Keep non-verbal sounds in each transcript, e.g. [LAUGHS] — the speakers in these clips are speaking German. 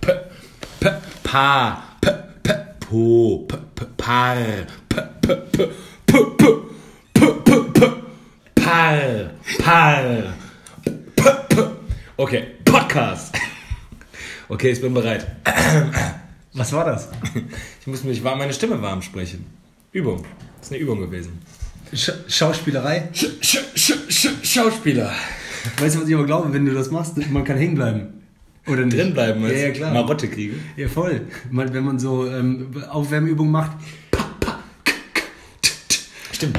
P, P, Pa, P, P, Po, P, P, Par, P, P, P, P, P, P, P, P, Par, Par, P, P. Okay, Podcast. Okay, ich bin bereit. Was war das? Ich muss mich warm, meine Stimme warm sprechen. Übung. Das ist eine Übung gewesen. Sch Schauspielerei? Sch Sch Sch Sch Schauspieler. Weißt du, was ich aber glaube, wenn du das machst, man kann hängen bleiben. Oder nicht? Drin bleiben, Ja, ja, klar. Marotte kriegen. Ja, voll. Man, wenn man so ähm, Aufwärmübungen macht, Stimmt.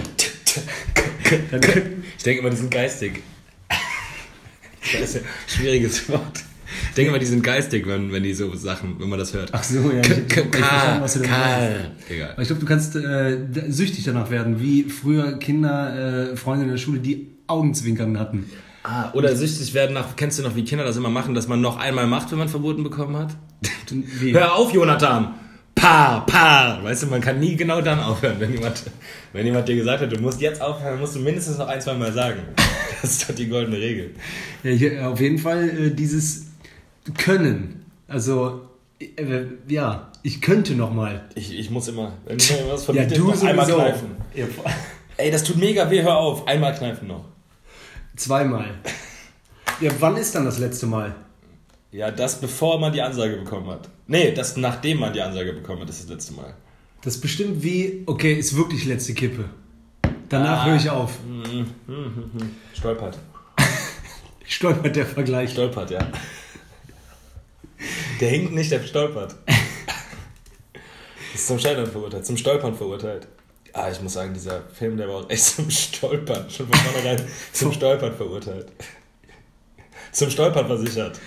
dann [LAUGHS] Ich denke immer, die sind geistig. Das ist ein schwieriges Wort. Ich denke immer, die sind geistig, wenn, wenn die so Sachen, wenn man das hört. Ach so, ja. Ich, ich, ich, verstanden, was du. Karl. Egal. Aber ich glaube, du kannst äh, süchtig danach werden, wie früher Kinder, äh, Freunde in der Schule, die Augenzwinkern hatten. Ah, oder süchtig werden nach, kennst du noch, wie Kinder das immer machen, dass man noch einmal macht, wenn man verboten bekommen hat? Wie? Hör auf, Jonathan! Pa, pa! Weißt du, man kann nie genau dann aufhören, wenn jemand, wenn jemand dir gesagt hat, du musst jetzt aufhören, musst du mindestens noch ein, zwei Mal sagen. Das ist doch die goldene Regel. Ja, hier, auf jeden Fall äh, dieses Können. Also, äh, ja, ich könnte noch mal. Ich, ich muss immer, wenn mir was Ja, verbietet, du noch einmal kneifen. Ja, Ey, das tut mega weh, hör auf. Einmal kneifen noch. Zweimal. Ja, wann ist dann das letzte Mal? Ja, das bevor man die Ansage bekommen hat. Nee, das nachdem man die Ansage bekommen hat, ist das letzte Mal. Das ist bestimmt wie, okay, ist wirklich letzte Kippe. Danach Ah. höre ich auf. [LAUGHS] Stolpert. Stolpert der Vergleich. Stolpert, ja. Der hinkt nicht, der stolpert. Ist [LAUGHS] zum Scheitern verurteilt, zum Stolpern verurteilt. Ah, ich muss sagen, dieser Film, der war auch echt [LAUGHS] zum Stolpern. Schon von vornherein zum Stolpern verurteilt. Zum Stolpern versichert.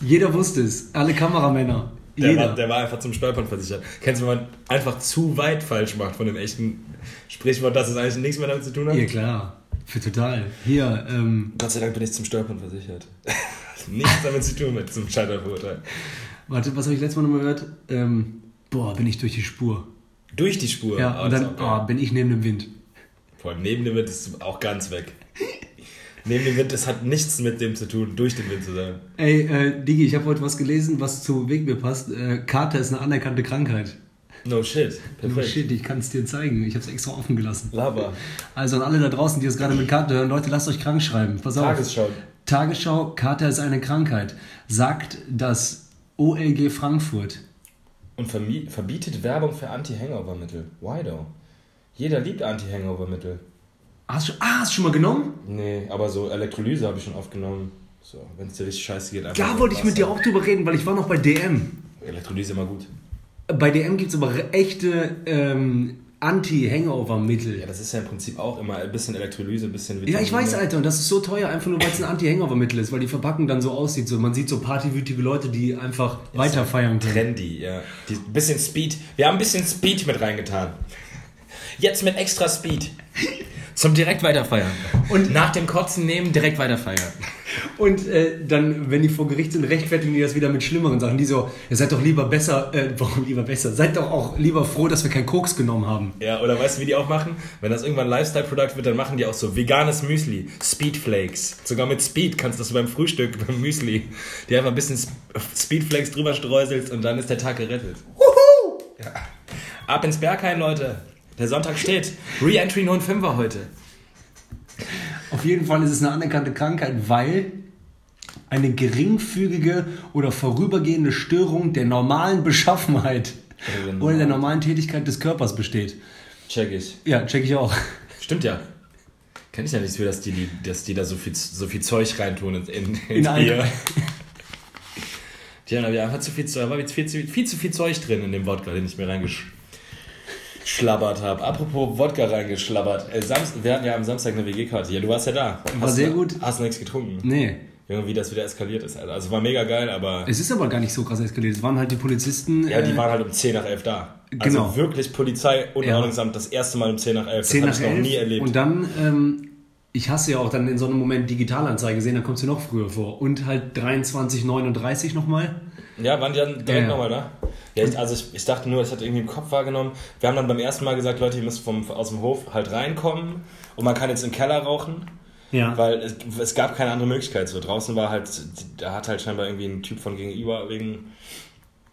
Jeder wusste es. Alle Kameramänner. Der Jeder. war, der war einfach zum Stolpern versichert. Kennst du, wenn man einfach zu weit falsch macht von dem echten Sprichwort, dass es eigentlich nichts mehr damit zu tun hat? ja, klar. Für total. Hier, ähm, Gott sei Dank bin ich zum Stolpern versichert. [LAUGHS] nichts damit zu tun mit zum Scheitern verurteilt. warte, was habe ich letztes Mal nochmal gehört? Ähm, boah, bin ich durch die Spur. Durch die Spur. Ja, und dann oh, bin ich neben dem Wind. Vor allem neben dem Wind ist auch ganz weg. neben dem Wind, das hat nichts mit dem zu tun, durch den Wind zu sein. Ey, äh, Digi, ich habe heute was gelesen, was zu Weg mir passt. Äh, Kater ist eine anerkannte Krankheit. No shit. No Perfekt. shit, ich kann es dir zeigen. Ich habe es extra offen gelassen. Laber. Also an alle da draußen, die es gerade mit Kater hören, Leute, lasst euch krank schreiben. Pass auf. Tagesschau. Tagesschau, Kater ist eine Krankheit. Sagt das OLG Frankfurt. Und verbietet Werbung für Anti-Hangover-Mittel. Why though? Jeder liebt Anti-Hangover-Mittel. Hast du, ah, hast du schon mal genommen? Nee, aber so Elektrolyse habe ich schon oft genommen. So, wenn es dir richtig scheiße geht. einfach Da wollte ich mit dir auch drüber reden, weil ich war noch bei DM. Elektrolyse immer gut. Bei DM gibt es aber echte ähm, Anti-Hangover-Mittel. Ja, das ist ja im Prinzip auch immer ein bisschen Elektrolyse, ein bisschen Ja, ich weiß, Vitamine. Alter, und das ist so teuer, einfach nur weil es ein Anti-Hangover-Mittel ist, weil die Verpackung dann so aussieht. So, man sieht so partywütige Leute, die einfach weiter feiern können. Trendy, ja. Die, ein bisschen Speed. Wir haben ein bisschen Speed mit reingetan. Jetzt mit extra Speed. Zum direkt weiterfeiern. Und nach dem Kotzen nehmen, direkt weiterfeiern. Und äh, dann, wenn die vor Gericht sind, rechtfertigen die das wieder mit schlimmeren Sachen. Die so, ihr seid doch lieber besser, äh, [LAUGHS] warum lieber besser? Seid doch auch lieber froh, dass wir kein Koks genommen haben. Ja, oder weißt du, wie die auch machen? Wenn das irgendwann ein Lifestyle-Produkt wird, dann machen die auch so veganes Müsli, Speed Flakes. Sogar mit Speed kannst du das beim Frühstück, [LAUGHS] beim Müsli, die einfach ein bisschen Sp- Speed Flakes drüber streuselst und dann ist der Tag gerettet. Wuhu! Ja. Ab ins Berghain, Leute. Der Sonntag steht. Re-Entry nur ein Fünfer heute. Auf jeden Fall ist es eine anerkannte Krankheit, weil eine geringfügige oder vorübergehende Störung der normalen Beschaffenheit Oder der oder der normalen Tätigkeit des Körpers besteht. Check ich. Ja, check ich auch. Stimmt ja. Kenn ich ja nichts für, dass die, dass die da so viel, so viel Zeug reintun in, in, In Bier. Die haben da einfach zu viel, da war viel zu, viel zu viel Zeug drin in dem Wodka, den ich mir reingeschlabbert habe. Apropos Wodka reingeschlabbert. Äh, Samst, wir hatten ja am Samstag eine WG-Karte. Ja, du warst ja da. War hast sehr du, gut. Hast du nichts getrunken? Nee. Irgendwie, das wieder eskaliert ist, Alter. Also war mega geil, aber Es ist aber gar nicht so krass eskaliert. Es waren halt die Polizisten. ja, die äh, waren halt um 10 nach 11 da. Genau. Also wirklich Polizei und Ja. Ordnungsamt das erste Mal um 10 nach 11. 10 das nach hab ich noch 11. nie erlebt. Und dann, ähm, ich hasse ja auch dann in so einem Moment Digitalanzeige sehen, dann kommst du noch früher vor. Und halt 23,39 nochmal. Ja, waren die dann direkt Ja, nochmal da? Ja, ich, also ich, ich dachte nur, ich hatte irgendwie im Kopf wahrgenommen. Wir haben dann beim ersten Mal gesagt, Leute, ihr müsst vom, aus dem Hof halt reinkommen und man kann jetzt im Keller rauchen. Ja. Weil es, es gab keine andere Möglichkeit. So draußen war halt, da hat halt scheinbar irgendwie ein Typ von gegenüber wegen,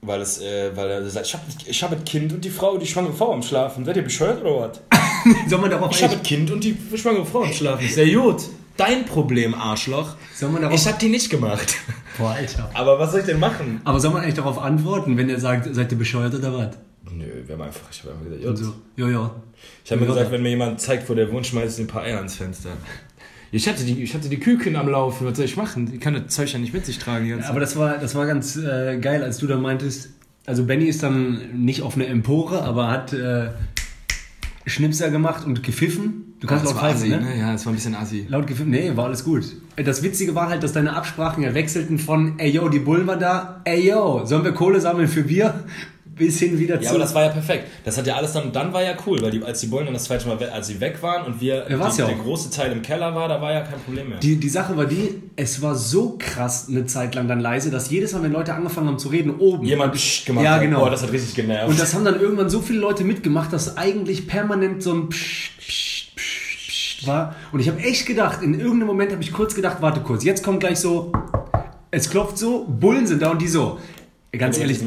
weil es, äh, weil er sagt, ich habe ich hab ein Kind und die Frau, die schwangere Frau am Schlafen. Seid ihr bescheuert oder was? [LAUGHS] Soll man darauf Ich habe ein Kind und die schwangere Frau am Schlafen. Sehr gut. Dein Problem, Arschloch. Ich hab die nicht gemacht. Boah, Alter. Aber was soll ich denn machen? Aber soll man eigentlich darauf antworten, wenn er sagt, seid ihr bescheuert oder was? Nö, wir haben einfach, ich habe einfach gesagt, so, ja, ja. Ich habe mir gesagt, wenn mir jemand zeigt, wo der wohnt, schmeiß ich ein paar Eier ans Fenster. Ich hatte die, ich hatte die Küken am Laufen, was soll ich machen? Ich kann das Zeug ja nicht mit sich tragen. Die ganze Aber das war, das war ganz äh, geil, als du dann meintest, also Benny ist dann nicht auf eine Empore, aber hat äh, Schnipser gemacht und gepfiffen. Du kannst laut war pfeifen, assi, ne? ne? Ja, das war ein bisschen assi. Laut gepfiffen, nee, war alles gut. Das Witzige war halt, dass deine Absprachen ja wechselten von, ey yo, die Bullen war da, ey yo, sollen wir Kohle sammeln für Bier? [LAUGHS] Bis hin wieder Ja, zu... aber das war ja perfekt. Das hat ja alles dann, dann war ja cool, weil die, als die Bullen dann das zweite Mal, als sie weg waren und wir, Ja, die, ja der auch. große Teil im Keller war, da war ja kein Problem mehr. Die, die Sache war die, es war so krass eine Zeit lang dann leise, dass jedes Mal, wenn Leute angefangen haben zu reden, oben. Jemand psch gemacht Ja, genau. Boah, das hat richtig genervt. Und das haben dann irgendwann so viele Leute mitgemacht, dass eigentlich permanent so ein Psst, Psst war. Und ich habe echt gedacht, in irgendeinem Moment habe ich kurz gedacht, warte kurz, jetzt kommt gleich so, es klopft so, Bullen sind da und die so. Ganz ehrlich,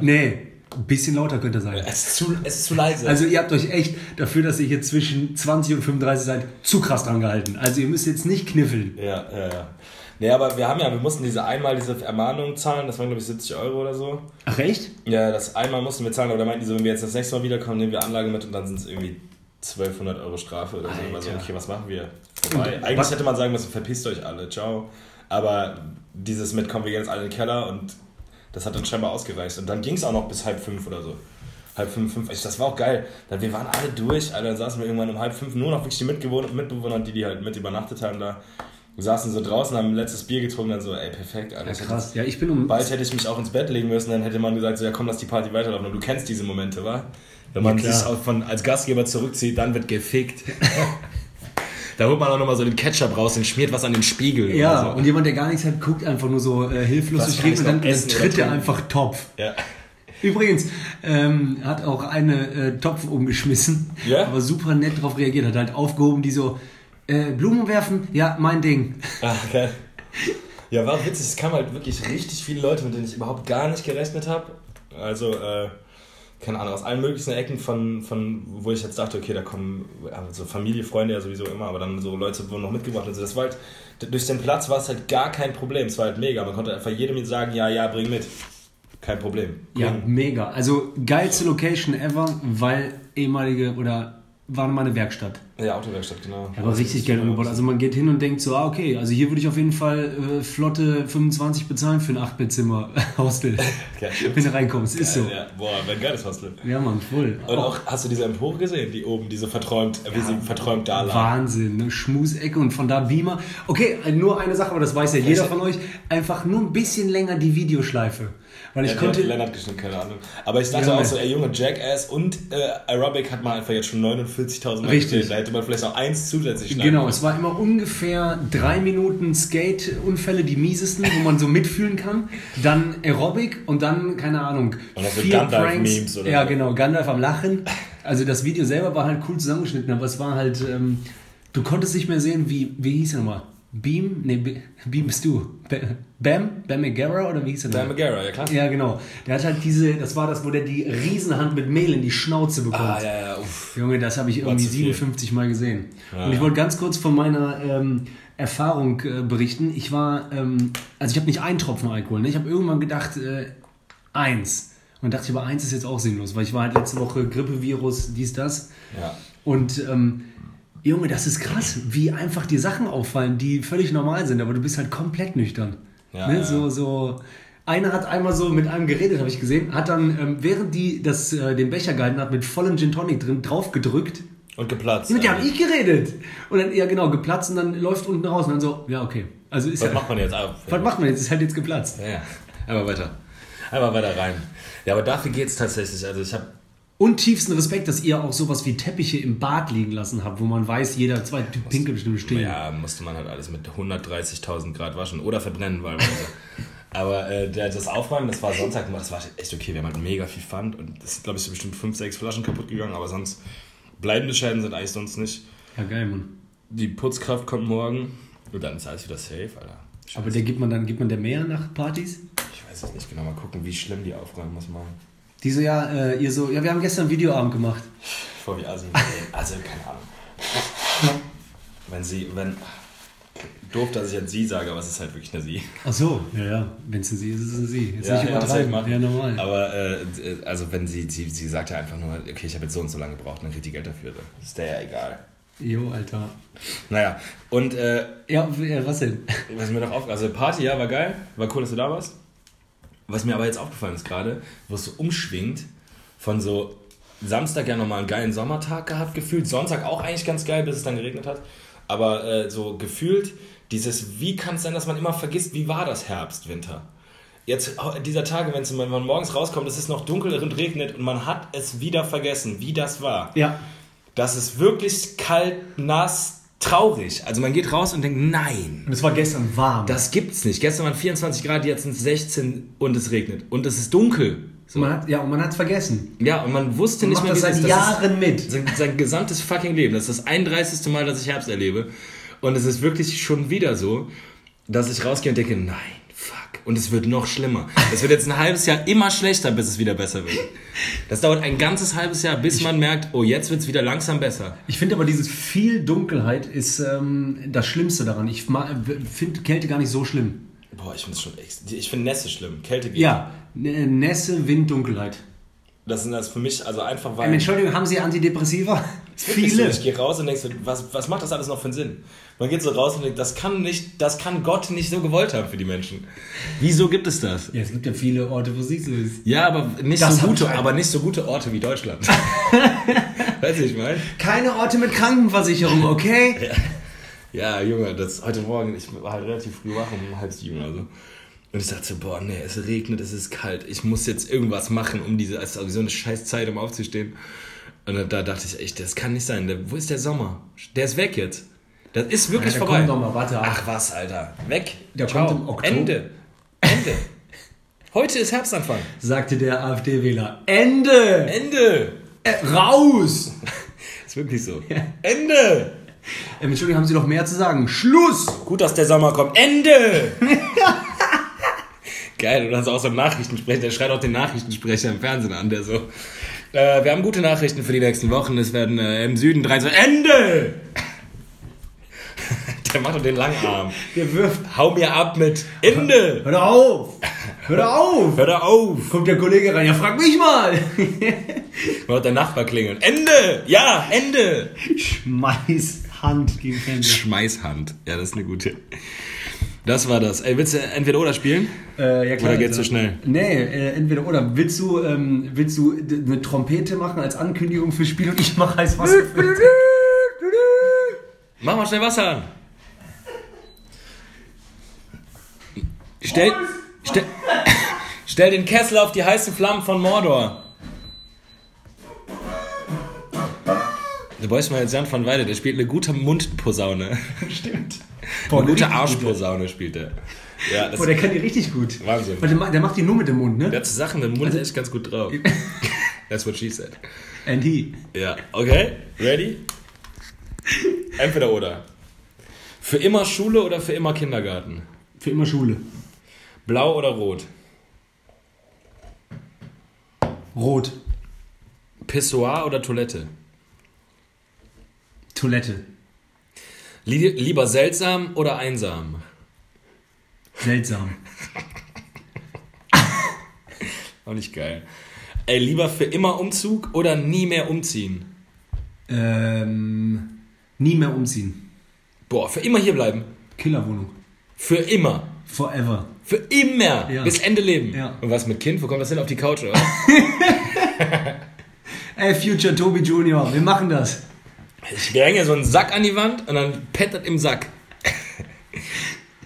nee, ein bisschen lauter könnte sein. Es ist zu, es ist zu leise. Also ihr habt euch echt dafür, dass ihr hier zwischen 20 und 35 seid, zu krass dran gehalten. Also ihr müsst jetzt nicht kniffeln. Ja, ja, ja. Nee, aber wir haben ja, wir mussten diese einmal diese Ermahnung zahlen, das waren glaube ich 70 Euro oder so. Ach echt? Ja, das einmal mussten wir zahlen, aber da meinten die so, wenn wir jetzt das nächste Mal wiederkommen, nehmen wir Anlage mit und dann sind es irgendwie 1200 Euro Strafe oder so. Alter. okay, was machen wir? Vorbei. Eigentlich was- hätte man sagen müssen, verpisst euch alle, ciao. Aber dieses mit, kommen wir jetzt alle in den Keller und das hat dann scheinbar ausgereicht. Und dann ging es auch noch bis halb fünf oder so. Halb fünf, fünf. Ich- Das war auch geil. Dann, wir waren alle durch, Alter. Dann saßen wir irgendwann um halb fünf nur noch wirklich die Mitbewohner, Mitbewohner die, die halt mit übernachtet haben da. Wir saßen so draußen, haben ein letztes Bier getrunken, dann so, ey, perfekt, Alter. Ja, krass. Ja, ich bin um... Bald hätte ich mich auch ins Bett legen müssen, dann hätte man gesagt, so, ja komm, lass die Party weiterlaufen. Und du kennst diese Momente, wa? Wenn man klar. sich von, als Gastgeber zurückzieht, dann wird gefickt. [LAUGHS] da holt man auch nochmal so den Ketchup raus und schmiert was an den Spiegel. Ja, so. und jemand, der gar nichts hat, guckt einfach nur so äh, hilflos durch Gegend und dann, oder tritt er einfach Topf. ja. Übrigens ähm, hat auch eine äh, Topf umgeschmissen, Ja? aber super nett darauf reagiert, hat halt aufgehoben, die so, äh, Blumen werfen, ja, mein Ding. Ah, geil. Ja, war witzig. Es kamen halt wirklich richtig viele Leute, mit denen ich überhaupt gar nicht gerechnet habe. Also, äh, keine Ahnung, aus allen möglichen Ecken von, von, wo ich jetzt dachte, okay, da kommen ja, so Familie, Freunde ja sowieso immer, aber dann so Leute wurden noch mitgebracht und so. Das war halt, durch den Platz war es halt gar kein Problem. Es war halt mega. Man konnte einfach jedem sagen, ja, ja, bring mit. Kein Problem. Ja, Bring. mega. Also geilste Location ever, weil ehemalige oder war mal eine Werkstatt. Ja, Autowerkstatt, genau. Ja, aber richtig geil umgebaut. Also man geht hin und denkt so, ah, okay, also hier würde ich auf jeden Fall äh, flotte 25 bezahlen für ein 8-Bett-Zimmer Hostel. Ja, [LAUGHS] Wenn du reinkommst, ist so. Ja, boah, ein geiles Hostel. Ja, Mann, voll. Und auch, hast du diese Empore gesehen, die oben, diese verträumt, wie sie verträumt da lag? Wahnsinn, ne? Schmusecke und von da Beamer. Okay, nur eine Sache, aber das weiß ja jeder von euch. Einfach nur ein bisschen länger die Videoschleife. Weil ich Ja, konnte. Lennart geschnitten, keine Ahnung. Aber ich dachte Ja, auch so, ey Junge, Jackass und äh, Aerobic hat man einfach jetzt schon 49.000 Mal Richtig. gesehen. Da hätte man vielleicht noch eins zusätzlich schneiden Genau, es war immer ungefähr drei Minuten Skate-Unfälle, die miesesten, wo man so mitfühlen kann. Dann Aerobic und dann, keine Ahnung, Und noch so Gandalf-Memes oder Ja, genau, Gandalf am Lachen. Also das Video selber war halt cool zusammengeschnitten, aber es war halt, ähm, du konntest nicht mehr sehen, wie, wie hieß er nochmal? Beam? Nee, Be- Beam bist du. Bam? Bam Megara oder wie hieß er nochmal? Magara, ja klar. Ja, genau. Der hat halt diese, das war das, wo der die Riesenhand mit Mehl in die Schnauze bekommt. Ah, ja, ja, uff. Junge, das habe ich irgendwie zu viel. 57 Mal gesehen. Ja, und ich wollte ganz kurz von meiner ähm, Erfahrung äh, berichten. Ich war, ähm, also ich habe nicht einen Tropfen Alkohol. Ne? Ich habe irgendwann gedacht, äh, eins. Und dachte ich, aber eins ist jetzt auch sinnlos, weil ich war halt letzte Woche Grippevirus, dies, das. Ja. Und ähm, Junge, das ist krass, wie einfach die Sachen auffallen, die völlig normal sind, aber du bist halt komplett nüchtern. Ja, ne? ja. So, so. Einer hat einmal so mit einem geredet, habe ich gesehen, hat dann, ähm, während die das, äh, den Becher gehalten hat, mit vollem Gin Tonic drin, drauf gedrückt. Und geplatzt. Mit dem habe ich geredet. Und dann, ja genau, geplatzt und dann läuft unten raus und dann so, ja, okay. Also ist Was ja, macht man jetzt? Ah, was macht man jetzt? Ist halt jetzt geplatzt. Ja, ja. Einmal weiter. Einmal weiter rein. Ja, aber dafür geht's tatsächlich. Also ich habe Und tiefsten Respekt, dass ihr auch sowas wie Teppiche im Bad liegen lassen habt, wo man weiß, jeder zweite Typ pinkelt bestimmt stehen. Ja, musste man halt alles mit 130.000 Grad waschen oder verbrennen, weil [LAUGHS] Aber äh, das Aufräumen, das war Sonntag, das war echt okay. Wir haben halt mega viel Pfand und es sind, glaube ich, so bestimmt 5, 6 Flaschen kaputt gegangen, aber sonst bleibende Schäden sind eigentlich sonst nicht. Ja, geil, Mann. die Putzkraft kommt morgen. Und dann ist alles wieder safe, Alter. Aber der gibt man dann, gibt man der mehr nach Partys? Ich weiß es nicht genau. Mal gucken, wie schlimm die aufräumen muss machen. Die so, ja, äh, ihr so, ja, wir haben gestern einen Videoabend gemacht. Vor wie Asien. Also, keine Ahnung. Wenn sie, wenn. Doof, dass ich jetzt sie sage, aber es ist halt wirklich eine sie. Ach so, ja, ja. Wenn es ein sie ist, ist es ein sie. Jetzt nicht soll ich übertreiben. machen? Ja, normal. Aber, äh, also, wenn sie, sie, sie sagt ja einfach nur, okay, ich habe jetzt so und so lange gebraucht, dann kriegt die Geld dafür. Das ist der ja egal. Jo, Alter. Naja, und, äh, Ja, äh, was denn? Was mir doch auf, also Party, ja, war geil, war cool, dass du da warst. Was mir aber jetzt aufgefallen ist gerade, wo es so umschwingt, von so Samstag ja nochmal einen geilen Sommertag gehabt, gefühlt, Sonntag auch eigentlich ganz geil, bis es dann geregnet hat, aber äh, so gefühlt dieses, wie kann es sein, dass man immer vergisst, wie war das Herbst, Winter? Jetzt dieser Tage, wenn man morgens rauskommt, es ist noch dunkel und regnet und man hat es wieder vergessen, wie das war. Ja. Das ist wirklich kalt, nass, traurig. Also man geht raus und denkt, nein. Und es war gestern warm. Das gibt's nicht. Gestern waren 24 Grad, jetzt sind es 16 und es regnet. Und es ist dunkel. So. man hat, ja, und man hat es vergessen. Ja, und man wusste Man nicht mehr, das seit es- Jahren mit. ist sein, sein gesamtes fucking Leben. Das ist das 31. Mal, dass ich Herbst erlebe. Und es ist wirklich schon wieder so, dass ich rausgehe und denke, nein. Und es wird noch schlimmer. Es wird jetzt ein halbes Jahr immer schlechter, bis es wieder besser wird. Das dauert ein ganzes halbes Jahr, bis man merkt, oh, jetzt wird's wieder langsam besser. Ich finde aber dieses viel Dunkelheit ist ähm, das Schlimmste daran. Ich finde Kälte gar nicht so schlimm. Boah, ich finde schon echt. Ich finde Nässe schlimm. Kälte geht. Ja, Nässe, Wind, Dunkelheit. Das sind das für mich, also einfach weil. Ähm, Entschuldigung, haben Sie Antidepressiva? So, Viele. Ich gehe raus und denke so, was, was macht das alles noch für einen Sinn? Man geht so raus und denkt, das kann nicht, das kann Gott nicht so gewollt haben für die Menschen. Wieso gibt es das? Ja, es gibt ja viele Orte, wo es nicht so ist. Ja, aber nicht Das so gute, aber nicht so gute Orte wie Deutschland. [LAUGHS] weißt du, ich meine? Keine Orte mit Krankenversicherung, [LAUGHS] okay? Ja, Junge, das heute Morgen, ich war halt relativ früh wach um halb sieben oder so. Und ich dachte so, boah, nee, es regnet, es ist kalt. Ich muss jetzt irgendwas machen, um diese, es ist sowieso eine scheiß Zeit, um aufzustehen. Und da, da dachte ich echt, das kann nicht sein. Wo ist der Sommer? Der ist weg jetzt. Das ist wirklich Ja, vorbei. kommt mal, warte. Ach was, Alter. Weg. Der Ciao. kommt im Oktober. Ende. Ende. Heute ist Herbstanfang. Sagte der AfD-Wähler. Ende! Ende. Äh, raus! Ist wirklich so. Ende. Ähm, Entschuldigung, haben Sie noch mehr zu sagen? Schluss! Gut, dass der Sommer kommt. Ende! [LAUGHS] Geil, und hast auch so einen Nachrichtensprecher, der schreit auch den Nachrichtensprecher im Fernsehen an, der so. Äh, wir haben gute Nachrichten für die nächsten Wochen. Es werden äh, im Süden 23. Ende! [LAUGHS] der macht doch den Langarm. Der wirft. Hau mir ab mit Ende! Hör doch auf! Hör doch auf! Hör auf! Kommt der Kollege rein, ja, frag mich mal! Macht der Nachbar klingeln. Ende! Ja, Ende! Schmeiß Hand gegen Fernseher. Schmeißhand. Ja, das ist eine gute. Das war das. Ey, willst du entweder oder spielen? Äh, ja, klar, Oder geht's also- so schnell? Nee, äh, entweder oder. Willst du, ähm, willst du eine Trompete machen als Ankündigung fürs Spiel und ich mache heiß Wasser für Mach mal schnell Wasser an. Stell, stell, [LAUGHS] stell den Kessel auf die heißen Flammen von Mordor. Du bräuchst mal jetzt Jan van Weide, der spielt eine gute Mundposaune. [LAUGHS] Stimmt. Eine gute Arschposaune spielt er. Ja, das Boah, der kann die richtig gut. Wahnsinn. Weil der, ma- der macht die nur mit dem Mund, ne? der hat Sachen im Mund echt ganz gut drauf. [LAUGHS] That's what she said. And he. Ja, okay, ready? Entweder oder. Für immer Schule oder für immer Kindergarten? Für immer Schule. Blau oder rot? Rot. Pissoir oder Toilette? Toilette. Lie lieber seltsam oder einsam? Seltsam. [LAUGHS] Auch nicht geil. Ey, lieber für immer Umzug oder nie mehr umziehen? Ähm, nie mehr umziehen. Boah, für immer hier bleiben. Killerwohnung. Für immer. Forever. Für immer. Ja. Bis Ende Leben. Ja. Und was mit Kind? Wo kommt das hin? Auf die Couch, oder? [LAUGHS] [LAUGHS] Ey, Future Toby Junior, wir machen das. Ich hänge so einen Sack an die Wand und dann pettet im Sack.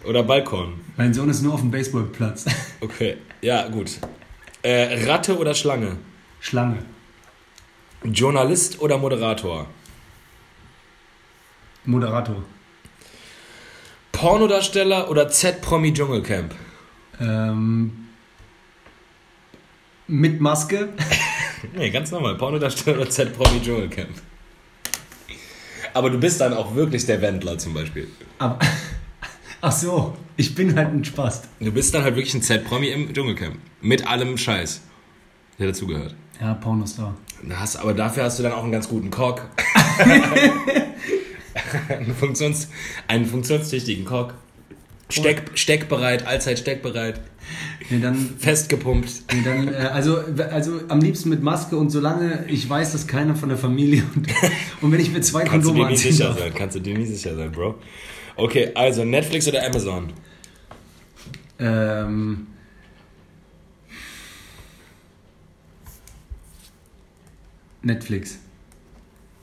oder Balkon. Mein Sohn ist nur auf dem Baseballplatz. Okay, ja, gut. Äh, Ratte oder Schlange? Schlange. Journalist oder Moderator? Moderator. Pornodarsteller oder Z-Promi Dschungelcamp? Ähm, mit Maske. [LAUGHS] Nee, ganz normal. Pornodarsteller oder Z-Promi Dschungelcamp? Aber du bist dann auch wirklich der Wendler zum Beispiel. Aber, [LAUGHS] ach so, ich bin halt ein Spast. Du bist dann halt wirklich ein Z-Promi im Dschungelcamp. Mit allem Scheiß, der dazugehört. Ja, Pornostar. Da hast- Aber dafür hast du dann auch einen ganz guten Cock. [LAUGHS] einen, Funktions, einen funktionstüchtigen Cock. Steck, steckbereit, allzeit steckbereit, Nee, dann, festgepumpt. nee, dann äh, also, also am liebsten mit Maske und solange ich weiß, dass keiner von der Familie [LAUGHS] und, und wenn ich mir zwei Kannst du Kondome anziehen sicher sein, kannst du dir nie sicher sein, Bro. Okay, also Netflix oder Amazon? Ähm, Netflix.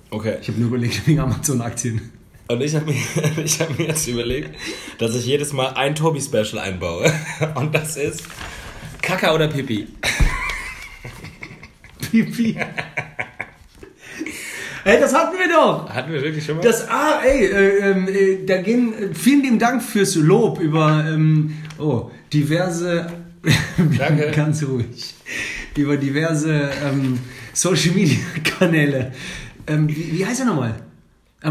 Okay. Ich habe nur überlegt wegen Amazon-Aktien. Und ich habe mir, [LAUGHS] ich hab mir jetzt überlegt, dass ich jedes Mal ein Tobi-Special einbaue. [LAUGHS] Und das ist Kaka oder Pipi. Pipi. Ey, das hatten wir doch. Hatten wir wirklich schon mal? Das, ah, ey, äh, ähm, äh, da gehen, äh, vielen lieben Dank fürs Lob über, ähm, oh, diverse, [LAUGHS] Danke. ganz ruhig, über diverse ähm, Social Media Kanäle. Ähm, wie, wie heißt er nochmal?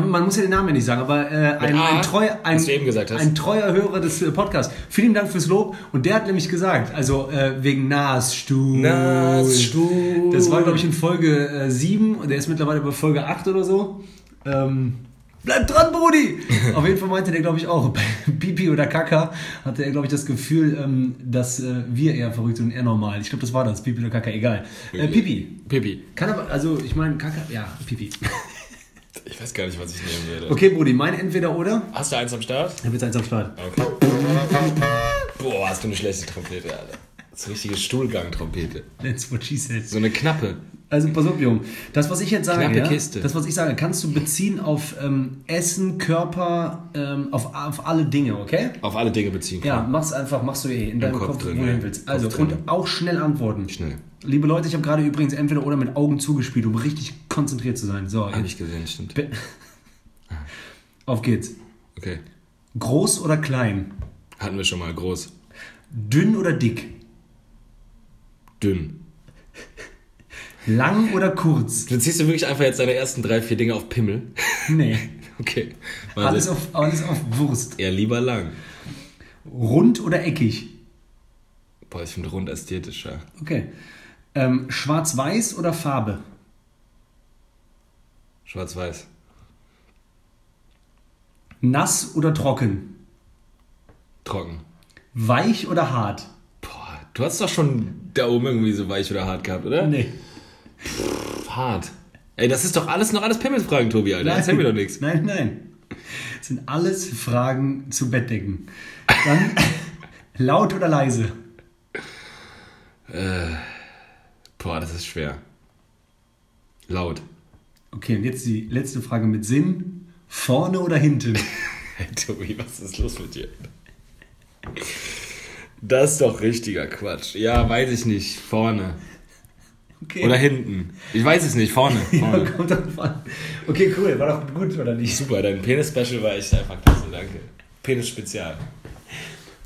Man muss ja den Namen ja nicht sagen, aber äh, ein, A, ein, treuer, ein, ein treuer Hörer des äh, Podcasts. Vielen Dank fürs Lob. Und der hat nämlich gesagt, also äh, wegen Nasstuhl. Nasstuhl. Das war, glaube ich, in Folge äh, 7 und der ist mittlerweile bei Folge 8 oder so. Ähm, bleib dran, Brudi! [LAUGHS] Auf jeden Fall meinte der, glaube ich, auch, [LAUGHS] bei Pipi oder Kaka hatte er, glaube ich, das Gefühl, ähm, dass äh, wir eher verrückt sind und er normal. Ich glaube, das war das, Pipi oder Kaka, egal. Äh, Pipi. Pipi. Kann aber, also ich meine, Kaka, ja, Pipi. [LAUGHS] Ich weiß gar nicht, was ich nehmen würde. Okay, Brudi, mein Entweder-Oder. Hast du eins am Start? Ich habe jetzt eins am Start. Okay. Boah, hast du eine schlechte Trompete, Alter. Das ist eine richtige Stuhlgang-Trompete. That's what she said. So eine knappe. Also pass auf, Jung. Das, was ich jetzt sage, Knappe ja, Kiste. das, was ich sage, kannst du beziehen auf ähm, Essen, Körper, ähm, auf, auf alle Dinge, okay? Auf alle Dinge beziehen Ja, kann. machst einfach, machst du eh in deinem Kopf Kopf, drin, wo du ja. hin willst. Also, und auch schnell antworten. Schnell. Liebe Leute, ich habe gerade übrigens entweder oder mit Augen zugespielt, um richtig konzentriert zu sein. So, Hab jetzt, ich gesehen, stimmt. Be- auf geht's. Okay. Groß oder klein? Hatten wir schon mal groß. Dünn oder dick? Dünn. Lang oder kurz? Dann ziehst du wirklich einfach jetzt deine ersten drei, vier Dinge auf Pimmel. Nee. [LAUGHS] Okay. Alles auf, alles auf Wurst. Eher lieber lang. Rund oder eckig? Boah, ich finde rund ästhetischer. Okay. Ähm, Schwarz-Weiß oder Farbe? Schwarz-Weiß. Nass oder trocken? Trocken. Weich oder hart? Boah, du hast doch schon da oben irgendwie so weich oder hart gehabt, oder? Nee. Hart. Ey, das ist doch alles noch alles Pimmelsfragen, Tobi, Alter. Erzähl mir doch nichts. [LAUGHS] Nein, nein. Das sind alles Fragen zu Bettdecken. Dann [LAUGHS] laut oder leise? Boah, das ist schwer. Laut. Okay, und jetzt die letzte Frage mit Sinn. Vorne oder hinten? [LAUGHS] Hey, Tobi, was ist los mit dir? Das ist doch richtiger Quatsch. Ja, weiß ich nicht. Vorne. Okay. Oder hinten. Ich weiß es nicht. Vorne. [LAUGHS] ja, Vorne. kommt drauf an. Okay, cool. War doch gut, oder nicht? Super, dein Penis-Special war echt einfach klasse, danke. Penis-Spezial.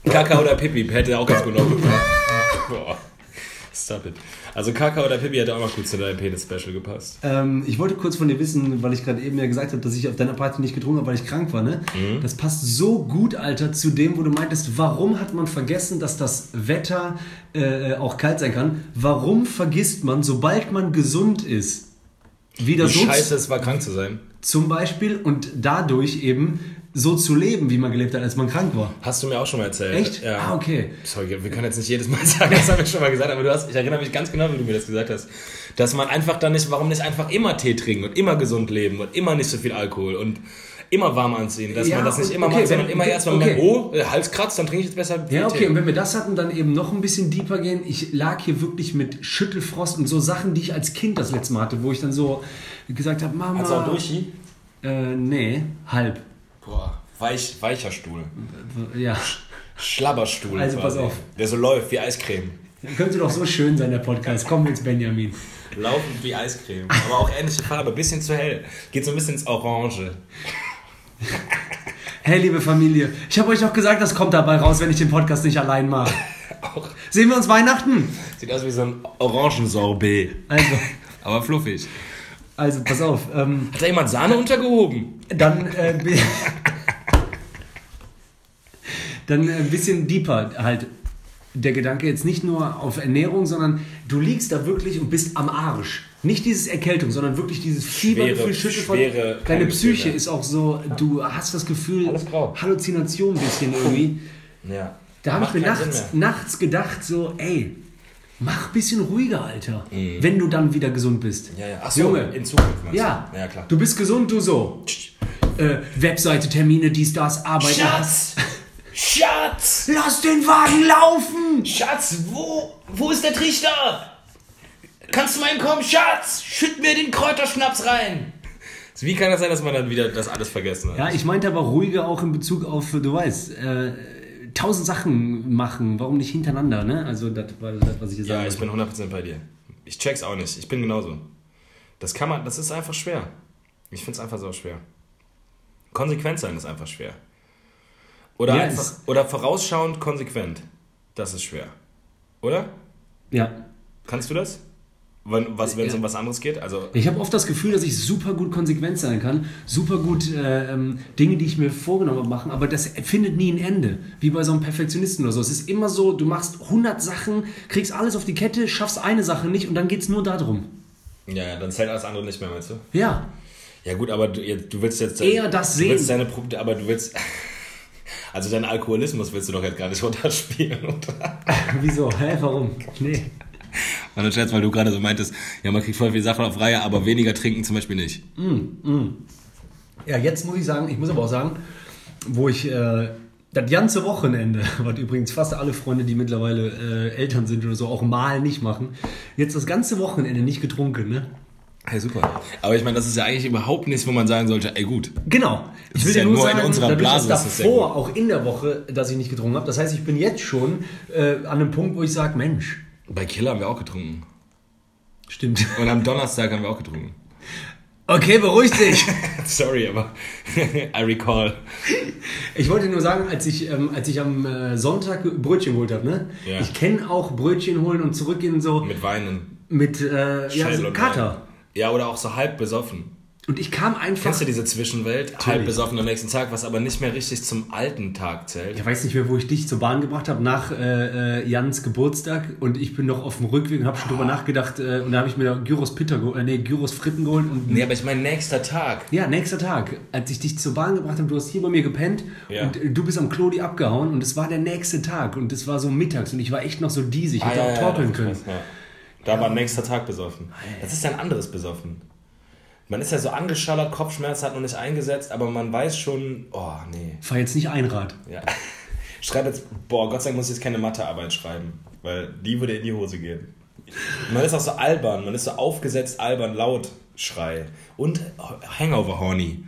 Kaka oder Pipi hätte auch ganz gut noch gepasst. [LAUGHS] Boah. Stop it. Also Kaka oder Pipi hätte auch noch gut zu deinem Penis-Special gepasst. Ähm, ich wollte kurz von dir wissen, weil ich gerade eben ja gesagt habe, dass ich auf deiner Party nicht getrunken habe, weil ich krank war. Ne? Mhm. Das passt so gut, Alter, zu dem, wo du meintest, warum hat man vergessen, dass das Wetter äh, auch kalt sein kann? Warum vergisst man, sobald man gesund ist, wieder Wie so scheiße es war, krank zu sein. zum Beispiel und dadurch eben so zu leben, wie man gelebt hat, als man krank war? Hast du mir auch schon mal erzählt. Echt? Ja. Ah, okay. Sorry, wir können jetzt nicht jedes Mal [LAUGHS] sagen, das haben wir schon mal gesagt, aber du hast, ich erinnere mich ganz genau, wie du mir das gesagt hast, dass man einfach dann nicht, warum nicht einfach immer Tee trinken und immer gesund leben und immer nicht so viel Alkohol und immer warm anziehen, dass Ja, man das nicht immer okay, macht, sondern wenn- immer okay, erst, wenn okay. man, oh, äh, Hals kratzt, dann trinke ich jetzt besser viel Ja, okay, Tee. und wenn wir das hatten, dann eben noch ein bisschen deeper gehen. Ich lag hier wirklich mit Schüttelfrost und so Sachen, die ich als Kind das letzte Mal hatte, wo ich dann so gesagt habe, Mama... Hast du auch Durchi? Äh, nee, halb. Boah, weich, weicher Stuhl. Ja. Schlabberstuhl Also pass auf. Der so läuft wie Eiscreme. Könnte doch so schön sein, der Podcast. Komm jetzt, Benjamin. Laufend wie Eiscreme. Aber auch ähnliche Farbe, bisschen zu hell. Geht so ein bisschen ins Orange. Hey, liebe Familie, ich habe euch auch gesagt, das kommt dabei raus, wenn ich den Podcast nicht allein mache. [LAUGHS] Auch, Sehen wir uns Weihnachten? sieht aus wie so ein Orangensorbet. Also, Aber fluffig. Also, pass auf. Ähm, Hat da jemand Sahne untergehoben? dann, äh, dann äh, ein bisschen deeper halt. Der Gedanke jetzt nicht nur auf Ernährung, sondern du liegst da wirklich und bist am Arsch. Nicht dieses Erkältung, sondern wirklich dieses Fiebergefühl, Schüttel von. Deine. Psyche ist auch so, du hast das Gefühl. Halluzination ein bisschen irgendwie. Ja. Da habe ich mir nachts, nachts gedacht, so, ey, mach ein bisschen ruhiger, Alter. Mhm. Wenn du dann wieder gesund bist. Ja, ja. Ach so, Junge. in Zukunft meinst Ja. du? Ja, klar. Du bist gesund, du so. Äh, Webseite, Termine, dies, das, Arbeit. Schatz! Schatz! Lass den Wagen laufen! Schatz, wo, wo ist der Trichter? Kannst du mal kommen? Schatz, schütt mir den Kräuterschnaps rein. Wie kann das sein, dass man dann wieder das alles vergessen hat? Ja, ich meinte aber ruhiger auch in Bezug auf, du weißt, äh, tausend Sachen machen. Warum nicht hintereinander, ne? Also, das war das, was ich hier Ja, sagen ich bin 100% bei dir. Ich check's auch nicht. Ich bin genauso. Das kann man, das ist einfach schwer. Ich find's einfach so schwer. Konsequent sein ist einfach schwer. Oder, Ja, einfach, oder vorausschauend konsequent. Das ist schwer. Oder? Ja. Kannst du das? Wenn was, wenn es Ja. um was anderes geht? Also, Ich habe oft das Gefühl, dass ich super gut konsequent sein kann, super gut äh, ähm, Dinge, die ich mir vorgenommen habe, machen, aber das findet nie ein Ende. Wie bei so einem Perfektionisten oder so. Es ist immer so, du machst 100 Sachen, kriegst alles auf die Kette, schaffst eine Sache nicht und dann geht es nur darum. ja, ja, dann zählt alles andere nicht mehr, meinst du? Ja. Ja gut, aber du, du willst jetzt... Eher das du willst sehen. deine, aber du willst... [LAUGHS] Also deinen Alkoholismus willst du doch jetzt gar nicht [LAUGHS] runterspielen, oder? Wieso? Hä? Warum? Nee. [LAUGHS] Und dann Scherz, weil du gerade so meintest, ja, man kriegt voll viele Sachen auf Reihe, aber weniger trinken zum Beispiel nicht. Ja, jetzt muss ich sagen, ich muss aber auch sagen, wo ich äh, das ganze Wochenende, [LAUGHS] was übrigens fast alle Freunde, die mittlerweile äh, Eltern sind oder so, auch mal nicht machen, jetzt das ganze Wochenende nicht getrunken, ne? Hey, super. Aber ich meine, das ist ja eigentlich überhaupt nichts, wo man sagen sollte, ey gut. Genau. Ich will ja nur nur in sagen, unserer dadurch, Blase dass ist davor, auch in der Woche, dass ich nicht getrunken habe. Das heißt, ich bin jetzt schon äh, an einem Punkt, wo ich sage, Mensch, Bei Killer haben wir auch getrunken. stimmt. Und am Donnerstag haben wir auch getrunken. Okay, beruhig dich. [LAUGHS] Sorry, aber [LAUGHS] I recall. Ich wollte nur sagen, als ich, ähm, als ich am äh, Sonntag Brötchen geholt habe, ne? Ja. Ich kenne auch Brötchen holen und zurückgehen so Mit Weinen. mit äh, ja, so Kater. Wein. Ja, oder auch so halb besoffen. Und ich kam einfach. Kennst du diese Zwischenwelt? Halb besoffen am nächsten Tag, was aber nicht mehr richtig zum alten Tag zählt. Ich weiß nicht mehr, wo ich dich zur Bahn gebracht habe, nach äh, äh, Jans Geburtstag. Und ich bin noch auf dem Rückweg und habe schon drüber nachgedacht. Äh, und da habe ich mir Gyros geho- äh, nee, Gyros Fritten geholt. Und Nee, aber ich meine, nächster Tag. ja, nächster Tag, als ich dich zur Bahn gebracht habe, du hast hier bei mir gepennt Ja. und äh, du bist am Klodi abgehauen und es war der nächste Tag und es war so mittags und ich war echt noch so diesig, ich hätte auch torkeln das können. krass, ja. Da war nächster Tag besoffen. Das ist ja ein anderes besoffen. Man ist ja so angeschallert, Kopfschmerz hat noch nicht eingesetzt, aber man weiß schon, oh nee. Fahr jetzt nicht Einrad. Ja. [LAUGHS] Schreib jetzt, boah, Gott sei Dank muss ich jetzt keine Mathearbeit schreiben, weil die würde in die Hose gehen. Man ist auch so albern, man ist so aufgesetzt, albern, laut, Schrei. Und Hangover Horny.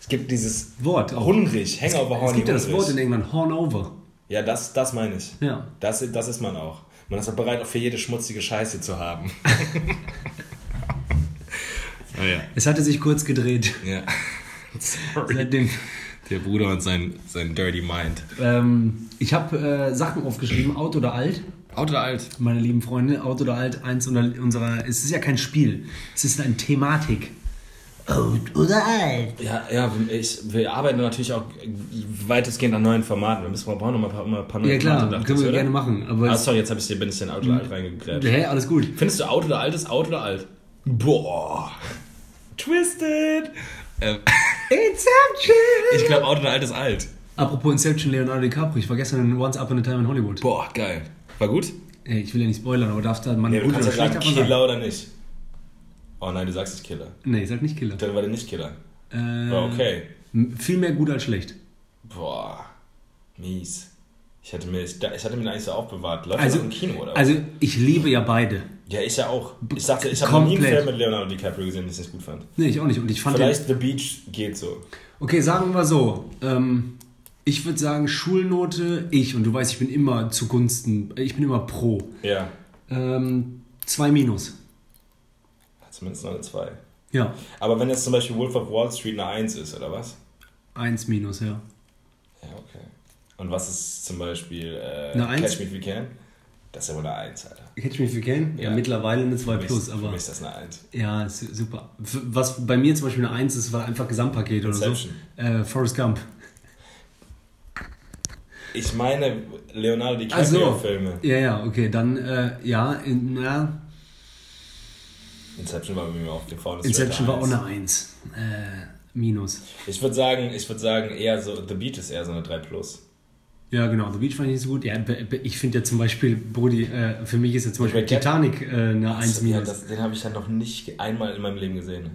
Es gibt dieses Wort. Auch. hungrig, Hangover Horny. Es gibt ja das. Wort in England, Horn over. Ja, das, das meine ich. Ja. Das, das ist man auch. Man ist auch bereit, auch für jede schmutzige Scheiße zu haben. [LAUGHS] ah, ja. Es hatte sich kurz gedreht. ja. [LAUGHS] Sorry. Seitdem. Der Bruder und sein, sein Dirty Mind. Ähm, ich habe äh, Sachen aufgeschrieben, out oder alt. Out oder alt? Meine lieben Freunde, out oder alt, eins unserer, unserer. Es ist ja kein Spiel, es ist eine Thematik. Out oder alt? Ja, ja ich, wir arbeiten natürlich auch weitestgehend an neuen Formaten. Wir müssen wir brauchen noch mal ein paar, mal ein paar neue Ja klar, Formate, können wir oder? gerne machen. Aber Ah, sorry, jetzt hab ich dir, bin ich in Out oder alt reingeklärt. hä, alles gut. Findest du Out oder alt ist Out oder alt? Boah. Twisted. Ähm, Inception! ich glaube, alt ist alt. Apropos Inception, Leonardo DiCaprio, ich war gestern in Once Upon a Time in Hollywood. Boah, geil. War gut? Ey, ich will ja nicht spoilern, aber darf da man Ja, du gut oder schlecht sagen, davon sagen? Killer oder nicht. Oh nein, du sagst nicht Killer. Nee, ich sag nicht Killer. Dann war der nicht Killer. Äh, War okay. Viel mehr gut als schlecht. Boah, mies. Ich hatte mir, ich, ich hatte mir eigentlich so aufbewahrt. Läuft Also, das im Kino, oder? also ich liebe ja beide. Ja, ich ja auch. Ich sagte, ich habe noch nie einen. Film mit Leonardo DiCaprio gesehen, den ich nicht gut fand. Nee, ich auch nicht. Und ich fand Vielleicht The Beach geht so. Okay, sagen wir so. Ähm, ich würde sagen, Schulnote, ich, und du weißt, ich bin immer zugunsten, ich bin immer pro. Ja, Ähm, zwei Minus. zumindest noch eine 2. Ja, Aber wenn jetzt zum Beispiel Wolf of Wall Street eine 1 ist, oder was? eins Minus, ja. Ja, okay. Und was ist zum Beispiel äh, Eine? Catch Me If You Can? Das ist ja wohl eine 1, Alter. Catch Me If You Can? Ja, Ja. mittlerweile eine 2 Für mich- plus, Für aber mich ist das eine 1. ja, super. Was bei mir zum Beispiel eine 1 ist, war einfach Gesamtpaket oder so. Inception. Äh, Forrest Gump. Ich meine Leonardo Ach so. DiCaprio-Filme. Ja, ja, okay, dann, äh, ja, in, ja, Inception war bei mir auf dem faulen Inception war auch eine 1. Äh, minus. Ich würde sagen, ich würde sagen, eher so, The Beat ist eher so eine 3 plus. Ja, genau, The Beach fand ich nicht so gut. Ja, ich finde ja zum Beispiel, Brudi, äh, für mich ist ja zum Beispiel Ich Titanic äh, eine 1 ja, minus. das, den habe ich ja noch nicht einmal in meinem Leben gesehen.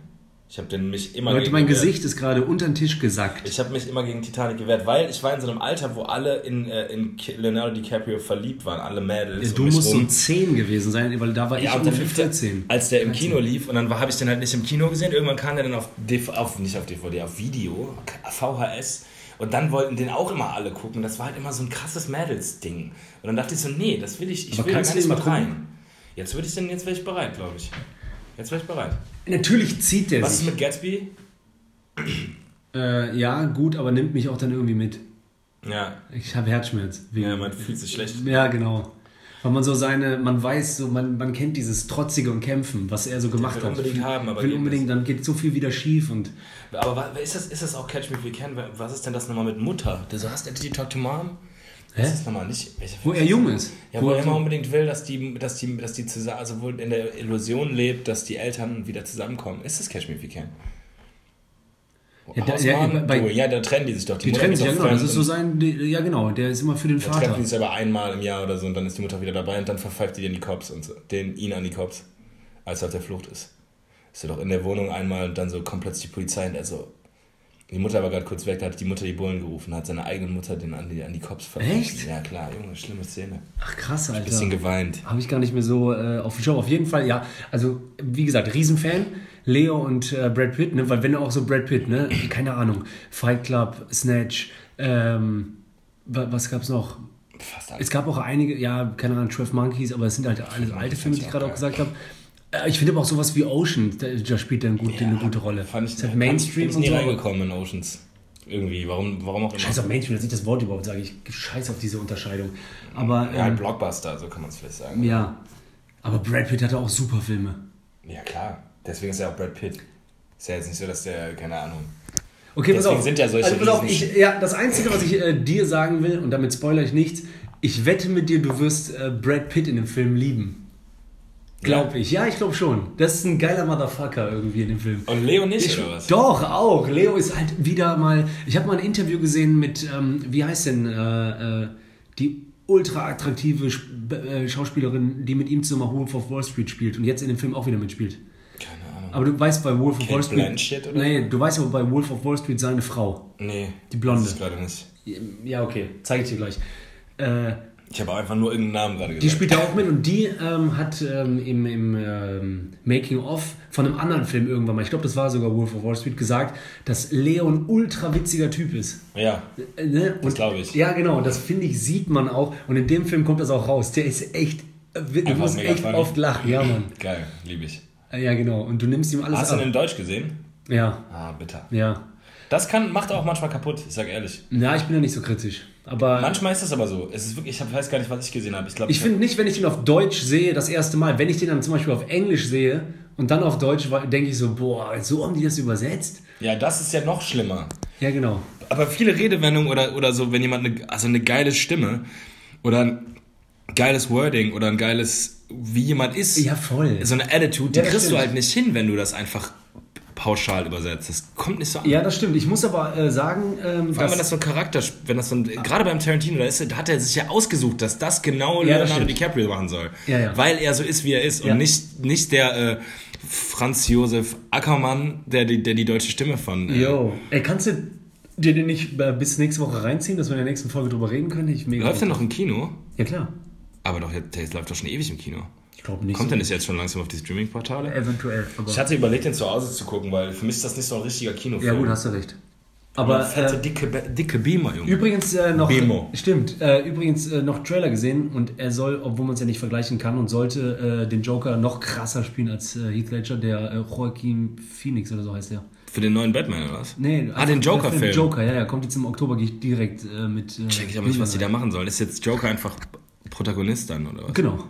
Ich habe den mich immer Leute, gegen mein gewehrt. Gesicht ist gerade unter den Tisch gesackt. Ich habe mich immer gegen Titanic gewehrt, weil ich war in so einem Alter, wo alle in, äh, in Leonardo DiCaprio verliebt waren, alle Mädels. Ja, du musst so rum. 10 gewesen sein, weil da war ich Ja, dann ungefähr lief der, 14. als der im Kino lief und dann habe ich den halt nicht im Kino gesehen. Irgendwann kam der dann auf, DV, auf nicht auf DVD, auf Video, VHS. Und dann wollten den auch immer alle gucken. Das war halt immer so ein krasses Mädels-Ding. Und dann dachte ich so, nee, das will ich, ich Aber will da gar nicht mit rein. Jetzt würde ich denn, jetzt wäre ich bereit, glaube ich. Jetzt wäre ich bereit. Natürlich zieht der Was ist sich. mit Gatsby? Äh, ja, gut, aber nimmt mich auch dann irgendwie mit. Ja, Ich habe Herzschmerz. Wegen- ja, man fühlt sich schlecht. Ja, genau. Weil man so seine, man weiß, so, man, man kennt dieses Trotzige und Kämpfen, was er so gemacht will hat. unbedingt haben, aber will unbedingt, dann geht so viel wieder schief und Aber ist das, ist das auch Catch Me If You Can? Was ist denn das nochmal mit Mutter? So, hast du Did you talk to mom? Hä? Was ist das nochmal nicht? Wo er jung das? ist. Ja, wo wo er er immer unbedingt will, dass die, dass die, dass die zusammen, also wohl in der Illusion lebt, dass die Eltern wieder zusammenkommen. Ist das Catch Me If You Can? Ja, da- ja, bei- Oh, ja, da trennen die sich doch. die Mutter trennen sich, ja genau. Das ist so sein, die- ja genau, der ist immer für den Da treffen Vater. die sich aber einmal im Jahr oder so und dann ist die Mutter wieder dabei und dann verpfeift die den die Cops und so, den ihn an die Cops, als er auf der Flucht ist. Ist er doch in der Wohnung einmal und dann so kommt plötzlich die Polizei und er so. Die Mutter war gerade kurz weg, da hat die Mutter die Bullen gerufen, hat seine eigene Mutter den an die, an die Cops verpfeift. Echt? Ja klar, Junge, schlimme Szene. Ach krass, Alter. Bisschen geweint. Habe ich gar nicht mehr so äh, auf dem Schirm. Auf jeden Fall, ja. Also, wie gesagt, Riesenfan. Leo und äh, Brad Pitt, ne? Weil wenn auch so Brad Pitt, ne? [CLEARS THROAT] Keine Ahnung. Fight Club, Snatch, ähm, wa- was gab's noch? Fast Es alles. gab auch einige, ja, keine Ahnung, 12 Monkeys, aber es sind halt alles alte Filme, die ich gerade auch gesagt habe. Äh, Ich finde aber auch sowas wie Ocean, da, spielt er eine gute, eine gute Rolle. Fand ich, ist halt Mainstream ich und nie so. reingekommen in Oceans. Irgendwie, warum, warum auch immer. Scheiß auf Mainstream, dass ich das Wort überhaupt sage. Ich scheiß auf diese Unterscheidung. Aber, Ja, halt ähm, Blockbuster, so kann man es vielleicht sagen. ja. Aber Brad Pitt hatte auch super Filme. Ja, klar. Deswegen ist er auch Brad Pitt. Ist ja jetzt nicht so, dass der, keine Ahnung. Okay, Deswegen sind ja solche also, pass auf, ich, ja, das Einzige, was ich äh, dir sagen will, und damit spoilere ich nichts, ich wette mit dir, du wirst äh, Brad Pitt in dem Film lieben. Glaub ich. Ja, ich glaube schon. Das ist ein geiler Motherfucker irgendwie in dem Film. Und Leo nicht, Ich, oder was? doch, auch. Leo ist halt wieder mal. Ich habe mal ein Interview gesehen mit, ähm, wie heißt denn, äh, äh, die ultra attraktive äh, Schauspielerin, die mit ihm zusammen Wolf of Wall Street spielt und jetzt in dem Film auch wieder mitspielt. Aber du weißt bei Wolf of Kate Wall Street. Blanchett, oder? Nee, du weißt aber bei Wolf of Wall Street seine Frau. Nee. Die Blonde. Das ist gerade nicht. Ja, okay, zeige ich dir gleich. Äh, Ich habe einfach nur irgendeinen Namen gerade gesagt. die spielt da auch mit und die ähm, hat ähm, im, im ähm, Making-of von einem anderen Film irgendwann mal, ich glaube, das war sogar Wolf of Wall Street, gesagt, dass Leo ein ultra witziger Typ ist. Ja. Äh, ne? Und- glaub ich. Ja, genau, das finde ich, sieht man auch. Und in dem Film kommt das auch raus. Der ist echt, äh, du musst echt funny. oft lachen. Ja, Mann. Geil, liebe ich. Äh, Ja, genau. Und du nimmst ihm alles Hast du ab. ihn in Deutsch gesehen? Ja, Ah, bitter. ja. Das kann, macht auch manchmal kaputt, ich sag ehrlich. Ja, ich bin da nicht so kritisch. Aber Manchmal ist das aber so. Es ist wirklich, ich hab- weiß gar nicht, was ich gesehen habe. Ich glaube, Ich finde nicht, wenn ich den auf Deutsch sehe, das erste Mal, wenn ich den dann zum Beispiel auf Englisch sehe und dann auf Deutsch, denke ich so, boah, so haben die das übersetzt? Ja, das ist ja noch schlimmer. Ja, genau. Aber viele Redewendungen oder, oder so, wenn jemand eine, also eine geile Stimme oder ein geiles Wording oder ein geiles, wie jemand ist, Ja, voll. so eine Attitude, die Ja, das kriegst du stimmt. halt nicht hin, wenn du das einfach pauschal übersetzt. Das kommt nicht so an. Ja, das stimmt. Ich muss aber äh, sagen, ähm, Vor allem, wenn das so ein Charakter, wenn das so ein, gerade beim Tarantino, da, ist, da hat er sich ja ausgesucht, dass das genau Ja, das Leonardo stimmt. DiCaprio machen soll. Ja, ja. Weil er so ist, wie er ist und nicht, nicht der äh, Franz Josef Ackermann, der die, der die deutsche Stimme von. Äh, Jo. Ey, kannst du dir den nicht äh, bis nächste Woche reinziehen, dass wir in der nächsten Folge drüber reden können? Ich mega läuft der noch im Kino? Ja, klar. Aber doch, der läuft doch schon ewig im Kino. Ich glaube nicht. Kommt so. der nicht jetzt schon langsam auf die Streaming-Portale? Eventuell. Aber Ich hatte überlegt, den zu Hause zu gucken, weil für mich ist das nicht so ein richtiger Kinofilm. ja, gut, hast du recht. Aber fette, äh, dicke, dicke Beamer, Junge. Übrigens äh, noch. Bemo. Stimmt. Äh, übrigens äh, noch Trailer gesehen und er soll, obwohl man es ja nicht vergleichen kann und sollte äh, den Joker noch krasser spielen als äh, Heath Ledger, der äh, Joaquin Phoenix oder so heißt der. Für den neuen Batman, oder was? Nee, Ah, den der Joker-Film. Joker, ja, ja, kommt jetzt im Oktober gehe ich direkt äh, mit. Äh, Check ich aber nicht, was die da machen sollen. Ist jetzt Joker einfach Protagonist dann, oder was? Genau.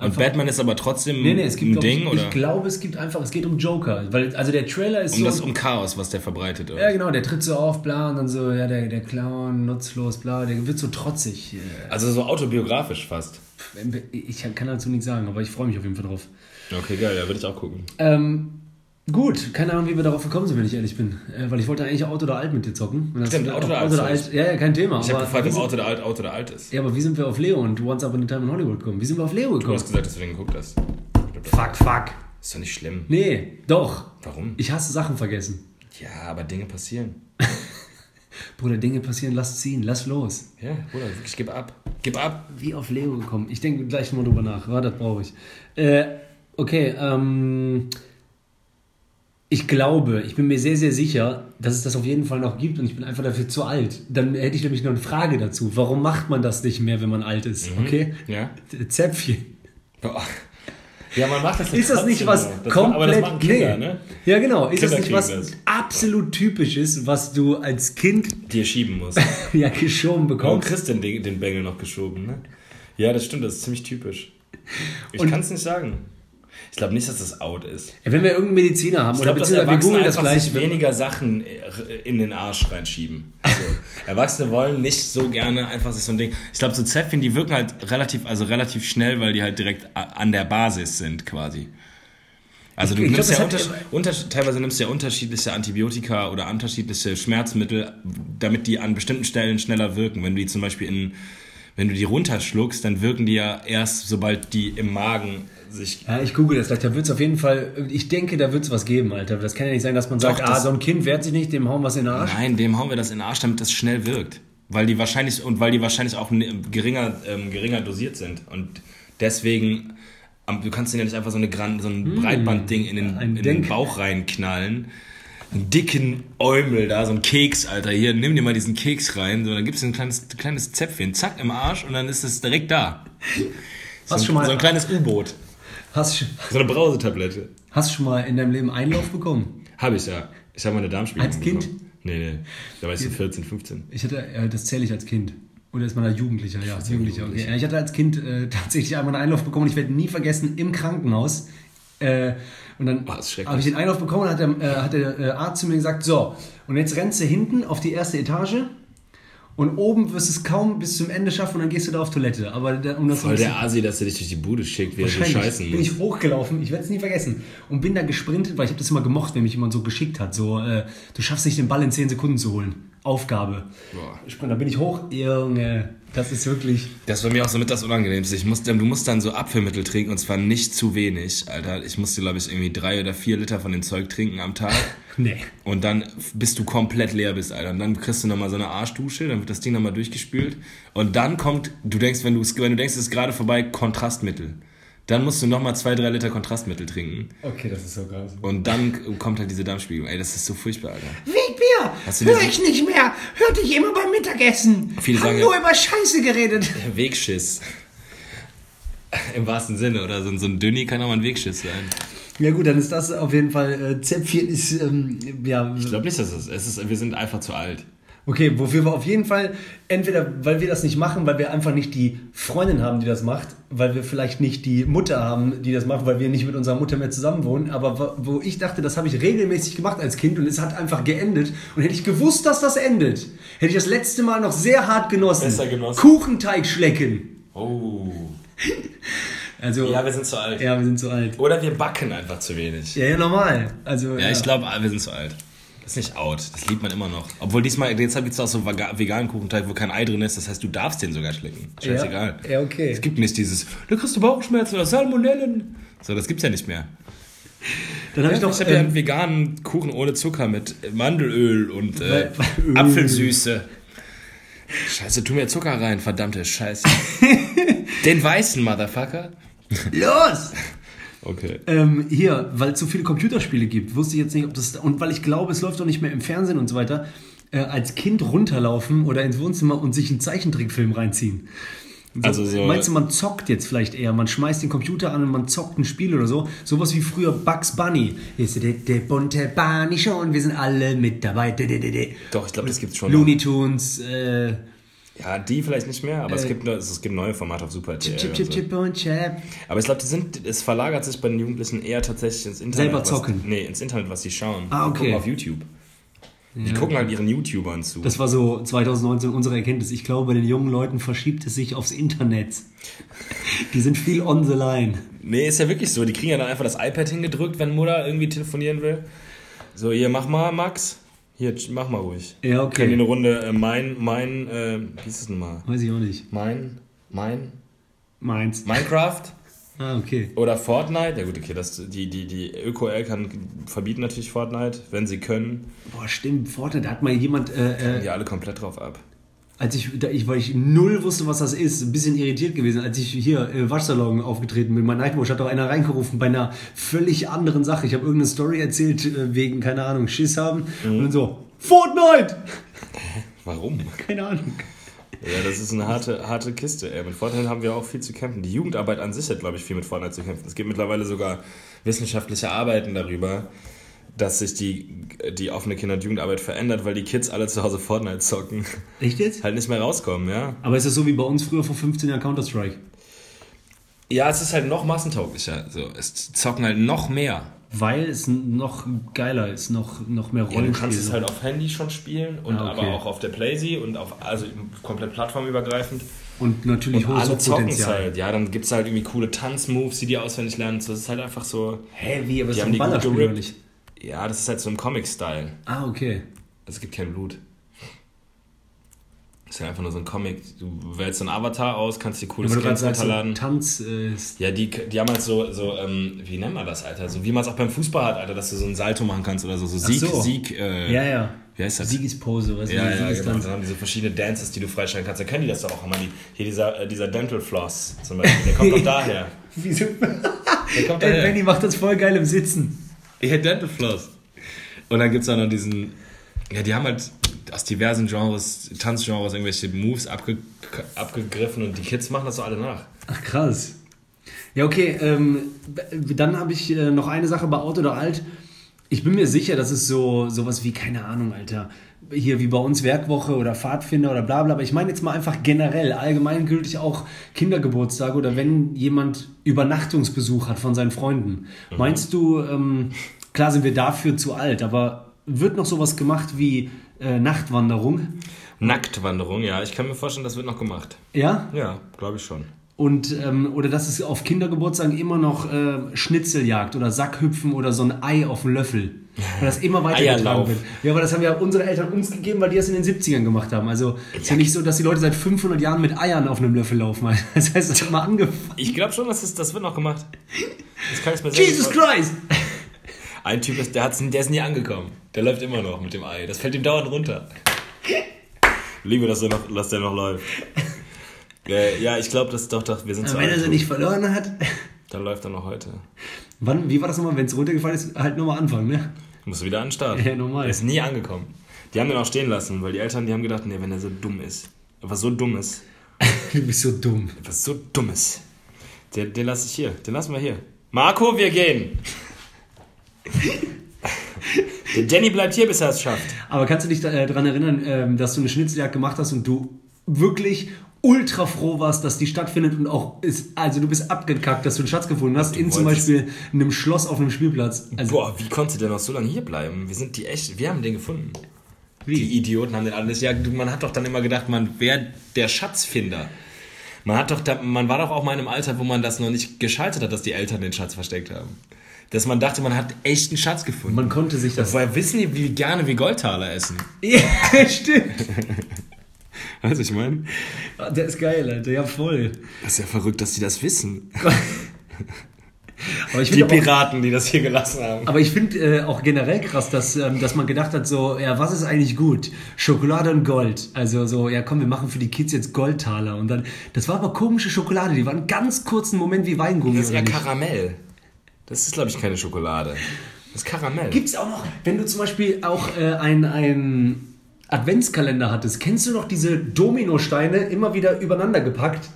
Und Batman ist aber trotzdem Nee, nee, es gibt ein Ding, ich, oder? ich glaube, es gibt einfach, es geht um Joker, weil also der Trailer ist um so das um Chaos, was der verbreitet, oder? Ja, genau, der tritt so auf, bla, und dann so, ja, der, der Clown, nutzlos, bla, der wird so trotzig. Äh, Also so autobiografisch fast. Ich kann dazu nichts sagen, aber ich freue mich auf jeden Fall drauf. Okay, geil, da würde ich auch gucken. Ähm, gut, keine Ahnung, wie wir darauf gekommen sind, wenn ich ehrlich bin. Äh, weil ich wollte eigentlich Auto oder Alt mit dir zocken. Stimmt, Auto oder Alt heißt. Ja, ja, kein Thema. Ich habe gefragt, ob Auto oder alt, Auto oder alt ist. Ja, aber wie sind wir auf Leo und Once Upon a Time in Hollywood gekommen? Wie sind wir auf Leo Du gekommen? hast gesagt, dass du den geguckt hast. Glaub, Fuck, fuck. Ist doch nicht schlimm. Nee, doch. Warum? Ich hasse Sachen vergessen. Ja, aber Dinge passieren. [LAUGHS] Bruder, Dinge passieren, lass ziehen, lass los. Ja, Bruder, wirklich, gib ab. Gib ab. Wie auf Leo gekommen? Ich denke gleich mal drüber nach. Warte, das brauche ich. Äh, okay, ähm. Ich glaube, ich bin mir sehr, sehr sicher, dass es das auf jeden Fall noch gibt und ich bin einfach dafür zu alt. Dann hätte ich nämlich noch eine Frage dazu. Warum macht man das nicht mehr, wenn man alt ist? Okay? Ja? Zäpfchen. Boah. Ja, man macht das Ist das nicht was das komplett. Aber das machen Kinder, nee. ne? Ja, genau. Ist das Kinder nicht was das. absolut typisches, was du als Kind Dir schieben muss. [LAUGHS] ja geschoben Warum bekommst? kriegst du den, den Bengel noch geschoben, ne? Ja, das stimmt, das ist ziemlich typisch. Ich kann es nicht sagen. Ich glaube nicht, dass das out ist. Wenn wir irgendeinen Mediziner haben Ich oder glaube, dass beziehungsweise wir googeln das gleich. sich weniger Sachen äh, in den Arsch reinschieben. Also, [LAUGHS] Erwachsene wollen nicht so gerne einfach sich so ein Ding. Ich glaube, so Zäpfchen, die wirken halt relativ, also relativ schnell, weil die halt direkt an der Basis sind, quasi. Also du Ich- nimmst glaub, ja unter, unter, teilweise nimmst ja unterschiedliche Antibiotika oder unterschiedliche Schmerzmittel, damit die an bestimmten Stellen schneller wirken. Wenn du die zum Beispiel in, wenn du die runterschluckst, dann wirken die ja erst, sobald die im Magen sich Ja, ich google das gleich. Da wird es auf jeden Fall, ich denke, da wird es was geben, Alter. Das kann ja nicht sein, dass man sagt, Doch, ah, das- so ein Kind wehrt sich nicht, dem hauen wir in den Arsch. Nein, dem hauen wir das in den Arsch, damit das schnell wirkt. Weil die wahrscheinlich, und weil die wahrscheinlich auch ne- geringer, ähm, geringer dosiert sind. Und deswegen, du kannst denen ja nicht einfach so, eine Gran, so ein Breitbandding in den, Hm. in den Bauch reinknallen. Einen dicken Äumel da, so ein Keks, Alter. Hier, nimm dir mal diesen Keks rein. So, dann gibt's ein kleines, kleines Zäpfchen, zack, im Arsch und dann ist es direkt da. So, ein- schon mal- so ein kleines U-Boot. Hast, du- So eine Brausetablette. hast du schon mal in deinem Leben Einlauf bekommen? Habe ich ja. Ich habe meine Darmspiegelung Als Kind? bekommen. Nee, nee. Da war ich so 14, 15. Ich hatte, äh, das zähle ich als Kind. Oder ist man da Jugendlicher? Ja, als Jugendlicher. Okay. Ja, ich hatte als Kind äh, [LAUGHS] tatsächlich einmal einen Einlauf bekommen. Ich werde nie vergessen, im Krankenhaus. Äh, und dann Oh, habe ich den Einlauf bekommen und hat der, äh, hat der äh, Arzt zu mir gesagt, so, und jetzt rennst du hinten auf die erste Etage und oben wirst du es kaum bis zum Ende schaffen und dann gehst du da auf Toilette. Aber da, um das Voll der Asi, dass er dich durch die Bude schickt, wie er so scheißen bin ich hochgelaufen, ich werde es nie vergessen. Und bin da gesprintet, weil ich habe das immer gemocht, wenn mich jemand so geschickt hat. So, äh, du schaffst nicht, den Ball in 10 Sekunden zu holen. Aufgabe. Boah. Sprint, da bin ich hoch. Junge, das ist wirklich... Das war mir auch so mit das Unangenehmste. Ich musste, du musst dann so Apfelmittel trinken und zwar nicht zu wenig, Alter. Ich musste, glaube ich, irgendwie drei oder vier Liter von dem Zeug trinken am Tag. [LAUGHS] Nee. Und dann, bis du komplett leer bist, Alter. Und dann kriegst du nochmal so eine Arschdusche, dann wird das Ding nochmal durchgespült. Und dann kommt, du denkst, wenn du, wenn du denkst, es ist gerade vorbei, Kontrastmittel. Dann musst du nochmal zwei, drei Liter Kontrastmittel trinken. Okay, das ist so krass. Und dann kommt halt diese Darmspiegelung. Ey, das ist so furchtbar, Alter. Wegbier! Hast du Hör ich nicht mehr! Hörte ich immer beim Mittagessen! Viele Haben sagen nur ja- über Scheiße geredet! [LAUGHS] Wegschiss. Im wahrsten Sinne, oder? So, ein- so ein Dünni kann auch mal ein Wegschiss sein. Ja gut, dann ist das auf jeden Fall... Äh, Zäpfchen ist... Ähm, ja, Ich glaube nicht, dass es es ist. Wir sind einfach zu alt. Okay, wofür wir auf jeden Fall, entweder weil wir das nicht machen, weil wir einfach nicht die Freundin haben, die das macht, weil wir vielleicht nicht die Mutter haben, die das macht, weil wir nicht mit unserer Mutter mehr zusammen wohnen, aber wo- ich dachte, das habe ich regelmäßig gemacht als Kind und es hat einfach geendet. Und hätte ich gewusst, dass das endet, hätte ich das letzte Mal noch sehr hart genossen. Besser genossen. Kuchenteig schlecken. Oh. Also, Ja, wir sind zu alt. ja, wir sind zu alt. Oder wir backen einfach zu wenig. Ja, ja, normal. Also, Ja, ich glaube, wir sind zu alt. Das ist nicht out. Das liebt man immer noch. Obwohl diesmal, jetzt gibt es auch so vega- veganen Kuchenteig, wo kein Ei drin ist. Das heißt, du darfst den sogar schlecken. Scheißegal. Ja, ja, okay. Es gibt nicht dieses, da kriegst du Bauchschmerzen oder Salmonellen. So, das gibt's ja nicht mehr. Dann habe ich noch... ich habe ja ähm, einen veganen Kuchen ohne Zucker mit Mandelöl und äh. Apfelsüße. Scheiße, tu mir Zucker rein, verdammte Scheiße. [LAUGHS] Den weißen Motherfucker. los! Okay. Ähm, hier, weil es so viele Computerspiele gibt, wusste ich jetzt nicht, ob das. Und weil ich glaube, es läuft auch nicht mehr im Fernsehen und so weiter, äh, als Kind runterlaufen oder ins Wohnzimmer und sich einen Zeichentrickfilm reinziehen. So, Also so- Meinst du, man zockt jetzt vielleicht eher? Man schmeißt den Computer an und man zockt ein Spiel oder so? Sowas wie früher Bugs Bunny. Hier ist der, der bunte Bunny schon, wir sind alle mit dabei. De, de, de, de. Doch, ich glaube, das gibt's schon. Looney Tunes, äh, Ja, die vielleicht nicht mehr, aber es, Äh. gibt, ne- es gibt neue Formate auf Super. Chip, chip, so. chip und chap. Aber ich glaube, die es verlagert sich bei den Jugendlichen eher tatsächlich ins Internet. Selber was, zocken. Nee, ins Internet, was sie schauen. Ah, Die okay. gucken auf YouTube. Die gucken halt ihren YouTubern zu. Das war so 2019 unsere Erkenntnis. Ich glaube, bei den jungen Leuten verschiebt es sich aufs Internet. Die sind viel on the line. Nee, ist ja wirklich so. Die kriegen ja dann einfach das iPad hingedrückt, wenn Mutter irgendwie telefonieren will. So, hier, mach mal, Max. Hier, mach mal ruhig. Ja, Können die eine okay. Runde äh, mein, mein, äh, wie ist es denn mal? Weiß ich auch nicht. Mein, mein, Meins. Minecraft [LAUGHS] Ah, okay. oder Fortnite? Ja gut, okay, das, die, die, die Öko-Eltern verbieten natürlich Fortnite, wenn sie können. Boah, stimmt. Fortnite, da hat mal jemand, äh, äh, Die alle komplett drauf ab. Als ich, da ich, weil ich null wusste, was das ist, ein bisschen irritiert gewesen, als ich hier äh, Waschsalon aufgetreten bin. Mein Nightwatch hat doch einer reingerufen bei einer völlig anderen Sache. Ich habe irgendeine Story erzählt, äh, wegen, keine Ahnung, Schiss haben. Und dann so, Fortnite! [LAUGHS] Warum? Keine Ahnung. Ja, das ist eine harte, harte Kiste. Ey. Mit Fortnite haben wir auch viel zu kämpfen. Die Jugendarbeit an sich hat, glaube ich, viel mit Fortnite zu kämpfen. Es gibt mittlerweile sogar wissenschaftliche Arbeiten darüber, dass sich die, die offene Kinder- und Jugendarbeit verändert, weil die Kids alle zu Hause Fortnite zocken. Echt jetzt? halt nicht mehr rauskommen, ja. Aber ist das so wie bei uns früher vor 15 Jahren Counter-Strike? Ja, es ist halt noch massentauglicher. So, es zocken halt noch mehr. Weil es noch geiler ist, noch, noch mehr Ja, du Rollenspiel. kannst es halt auf Handy schon spielen und Ah, okay. aber auch auf der Playsee und auf also komplett plattformübergreifend. und natürlich Und hohes alle Potenzial. halt. Ja, dann gibt es halt irgendwie coole Tanzmoves, die die auswendig lernen. So, Das ist halt einfach so. Hä, wie? Aber Die haben ist die ein gut gerippt. nicht? Ja, das ist halt so im Comic-Style. Ah, okay. Also es gibt kein Blut. Ist ja einfach nur so ein Comic. Du wählst so einen Avatar aus, kannst dir coole Aber du gerade Skins so runterladen. Tanz äh, ist Ja, die, die haben halt so, so ähm, wie nennt man das, Alter? So wie man es auch beim Fußball hat, Alter, dass du so einen Salto machen kannst oder so. So Sieg, so. Sieg, äh, Ja, ja. Wie heißt das? Siegispose, weißt du, Ja, die ja, genau. Dann haben diese verschiedene Dances, die du freischalten kannst. Dann können die das doch auch immer. Die, hier dieser, äh, dieser Dental Floss zum Beispiel, der kommt doch [LAUGHS] daher. Wieso? Der kommt daher. Benny macht das voll geil im Sitzen. Ja, Dental Floss. Und dann gibt es auch noch diesen. Ja, die haben halt aus diversen Genres, Tanzgenres, irgendwelche Moves abge, abgegriffen und die Kids machen das so alle nach. Ach, krass. Ja, okay, ähm, dann habe ich äh, noch eine Sache bei Out oder Alt. Ich bin mir sicher, das ist so sowas wie, keine Ahnung, Alter. Hier wie bei uns Werkwoche oder Pfadfinder oder bla bla. Aber ich meine jetzt mal einfach generell, allgemeingültig auch Kindergeburtstage oder wenn jemand Übernachtungsbesuch hat von seinen Freunden. Meinst du, ähm, klar sind wir dafür zu alt, aber wird noch sowas gemacht wie äh, Nachtwanderung? Nacktwanderung, ja, ich kann mir vorstellen, das wird noch gemacht. Ja? Ja, glaube ich schon. Und, ähm, oder dass es auf Kindergeburtstagen immer noch äh, Schnitzeljagd oder Sackhüpfen oder so ein Ei auf dem Löffel. Weil das immer weitergetragen wird. Ja, aber das haben ja unsere Eltern uns gegeben, weil die das in den 70ern gemacht haben. Also es ist ja nicht so, dass die Leute seit 500 Jahren mit Eiern auf einem Löffel laufen. [LAUGHS] Das heißt, das hat mal angefangen. Ich glaube schon, dass es, das wird noch gemacht. Das kann ich mir Jesus. Christ! Ein Typ, ist, der, hat's, der ist nie angekommen. Der läuft immer noch mit dem Ei. Das fällt ihm dauernd runter. Liebe, dass der noch, dass der noch läuft. Äh, ja, ich glaube, das doch, doch, wir sind zu Wenn er sie nicht verloren hat. Dann läuft er noch heute. Wann, wie war das nochmal? Wenn es runtergefallen ist, halt nochmal anfangen, ne? Muss wieder an den Start. Ja, normal. Der ist nie angekommen. Die haben den auch stehen lassen, weil die Eltern, die haben gedacht, nee, wenn er so dumm ist, was so dumm ist, [LAUGHS] Du bist so dumm. was so dumm ist, den, den lasse ich hier, den lassen wir hier. Marco, wir gehen. Der Danny bleibt hier, bis er es schafft. Aber kannst du dich äh, daran erinnern, ähm, dass du eine Schnitzeljagd gemacht hast und du wirklich ultra froh warst, dass die stattfindet und auch ist, also du bist abgekackt, dass du einen Schatz gefunden hast, in zum Beispiel einem Schloss auf einem Spielplatz. Also, Boah, wie konnte der noch so lange hier bleiben? Wir sind die echt, wir haben den gefunden. Wie? Die Idioten haben den alles. Ja, du, man hat doch dann immer gedacht, man wäre der Schatzfinder. Man hat doch, da, man war doch auch mal in einem Alter, wo man das noch nicht geschaltet hat, dass die Eltern den Schatz versteckt haben. Dass man dachte, man hat echt einen Schatz gefunden. man konnte sich das. Woher wissen die, wie gerne wir Goldtaler essen? [LAUGHS] Ja, stimmt. [LAUGHS] Weißt du, ich meine? Ah, Der ist geil, Alter, ja voll. Das ist ja verrückt, dass die das wissen. [LAUGHS] Die finde Piraten, die das hier gelassen haben. aber ich find, äh, auch generell krass, dass, ähm, dass man gedacht hat, so, ja, was ist eigentlich gut? Schokolade und Gold. Also so, ja komm, wir machen für die Kids jetzt Goldtaler. Und dann, das war aber komische Schokolade, die war einen ganz kurzen Moment wie Weingummi. Das ist ja? Karamell. Das ist, glaube ich, keine Schokolade. Das ist Karamell. Gibt es auch noch, wenn du zum Beispiel auch äh, ein, ein Adventskalender hattest, kennst du noch diese Dominosteine immer wieder übereinander gepackt